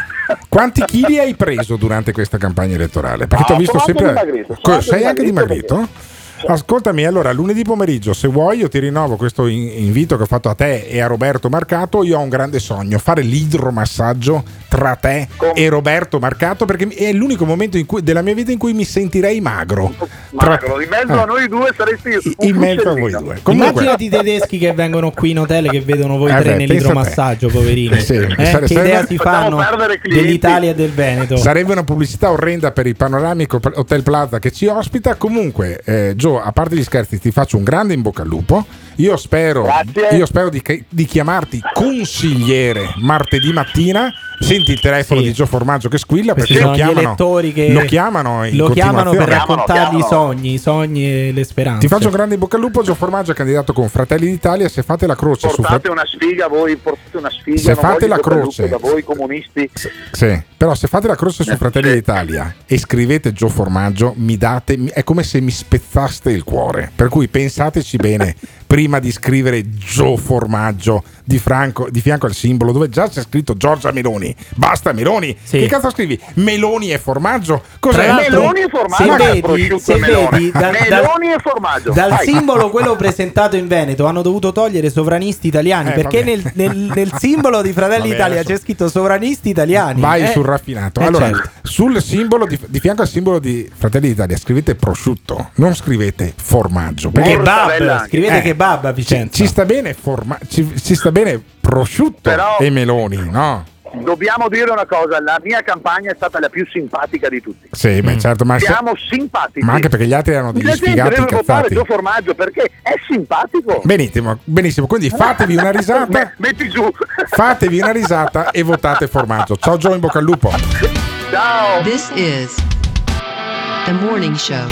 quanti chili hai preso durante questa campagna elettorale? Perché No, ti ho visto sono sempre. sono sei anche dimagrito dimagrito? Ascoltami, allora lunedì pomeriggio, se vuoi, io ti rinnovo questo in- invito che ho fatto a te e a Roberto Marcato. Io ho un grande sogno, fare l'idromassaggio tra te e Roberto Marcato, perché è l'unico momento in cui- della mia vita in cui mi sentirei magro. Magro, in mezzo a noi due saresti in mezzo a voi due. Comunque, Immaginati i tedeschi che vengono qui in hotel che vedono voi Eh tre beh, nell'idromassaggio, poverini. Sì, Eh, sare- che idea si fanno dell'Italia e del Veneto? Sarebbe una pubblicità orrenda per il panoramico Hotel Plaza che ci ospita. Comunque, eh, Gio, a parte gli scherzi, ti faccio un grande in bocca al lupo. Io spero, io spero di, di chiamarti consigliere martedì mattina. Senti il telefono di Gio Formaggio che squilla perché lo chiamano, che lo chiamano lo chiamano per raccontargli i sogni, i sogni e le speranze. Ti faccio un grande in bocca al lupo. Gio Formaggio è candidato con Fratelli d'Italia. Se fate la croce su Portate Fratelli una sfiga voi, portate una sfiga. Se fate la croce. da voi comunisti. Sì, però se fate la croce su Fratelli d'Italia e scrivete Gio Formaggio, mi date, è come se mi spezzaste il cuore. Per cui pensateci bene prima di scrivere Gio Formaggio di, Franco- di fianco al simbolo dove già c'è scritto Giorgia Meloni. Basta Meloni. Che cazzo scrivi? Meloni e formaggio? Cos'è? Meloni e formaggio, se che vedi- se vedi dal- dal- Meloni e formaggio. Dal Vai. simbolo quello presentato in Veneto hanno dovuto togliere sovranisti italiani Eh, perché nel, nel- nel simbolo di Fratelli Vabbè, d'Italia adesso- c'è scritto sovranisti italiani. Vai Eh, sul raffinato. eh, allora, certo. sul simbolo di, di fianco al simbolo di Fratelli d'Italia scrivete prosciutto, non scrivete formaggio. Perché Kebab, scrivete Eh, kebab a Vicenza. Ci sta bene, forma- ci, ci sta bene prosciutto Però- e meloni, no? Dobbiamo dire una cosa, la mia campagna è stata la più simpatica di tutti. Sì, beh, certo, ma, se- Siamo simpatici. ma anche perché gli altri erano degli La gente sfigati deve votare. Gio Formaggio perché è simpatico. Benissimo, benissimo, quindi fatevi una risata, Me- Metti giù. fatevi una risata e votate formaggio. Ciao Gio, in bocca al lupo. Ciao. This is the morning show.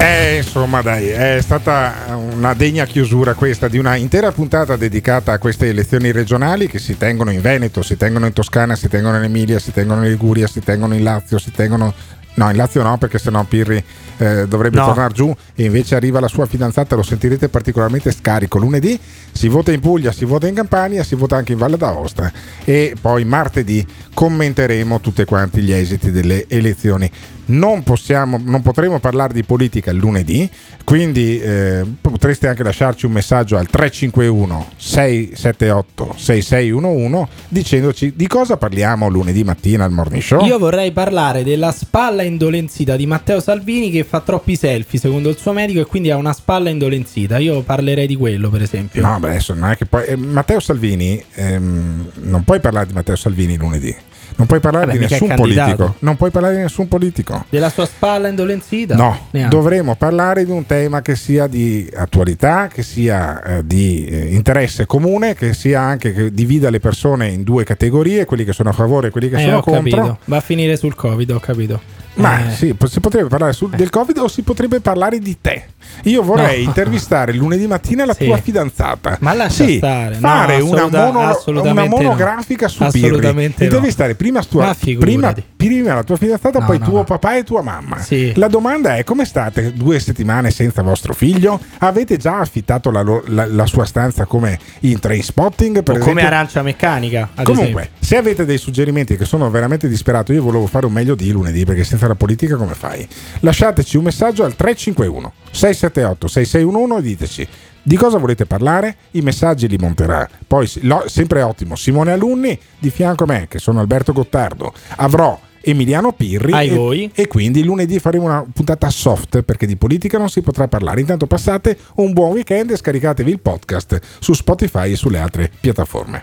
Eh, insomma, dai, è stata una degna chiusura questa di una intera puntata dedicata a queste elezioni regionali che si tengono in Veneto, si tengono in Toscana, si tengono in Emilia, si tengono in Liguria, si tengono in Lazio, si tengono. No, in Lazio no, perché sennò Pirri eh, dovrebbe No. tornare giù e invece arriva la sua fidanzata, lo sentirete particolarmente scarico. Lunedì si vota in Puglia, si vota in Campania, si vota anche in Valle d'Aosta e poi martedì commenteremo tutti quanti gli esiti delle elezioni. Non, possiamo, non potremo parlare di politica il lunedì, quindi eh, potreste anche lasciarci un messaggio al 351 678 6611 dicendoci di cosa parliamo lunedì mattina al morning show. Io vorrei parlare della spalla indolenzita di Matteo Salvini che fa troppi selfie secondo il suo medico e quindi ha una spalla indolenzita. Io parlerei di quello, per esempio. No, beh, adesso non è che poi. eh, Matteo Salvini, ehm, non puoi parlare di Matteo Salvini lunedì. Non puoi parlare Vabbè, di nessun politico. Non puoi parlare di nessun politico. Della sua spalla indolenzita? No, Neanche. dovremo parlare di un tema che sia di attualità, che sia eh, di eh, interesse comune, che sia anche che divida le persone in due categorie, quelli che sono a favore e quelli che Eh, sono ho contro. capito. Va a finire sul Covid, ho capito. Ma Eh. sì, si potrebbe parlare sul- del Covid o si potrebbe parlare di te. Io vorrei No. intervistare lunedì mattina la Sì. tua fidanzata. Ma lascia Sì, stare. No, fare una, assoluta- mono- una no. monografica su Assolutamente Pirri. no. Intervistare prima, stua- prima, prima la tua fidanzata, No, poi no, tuo no. papà e tua mamma. Sì. La domanda è: come state due settimane senza vostro figlio? Avete già affittato la, la- la sua stanza come in train spotting? Per O come arancia meccanica. Comunque, esempio. se avete dei suggerimenti che sono veramente disperato, io volevo fare un meglio di lunedì perché senza la politica come fai? Lasciateci un messaggio al 351 678 6611 e diteci di cosa volete parlare, i messaggi li monterà. Poi, lo- sempre ottimo, Simone Alunni, di fianco a me, che sono Alberto Gottardo, avrò Emiliano Pirri Ai e, voi. e quindi lunedì faremo una puntata soft perché di politica non si potrà parlare. Intanto passate un buon weekend e scaricatevi il podcast su Spotify e sulle altre piattaforme.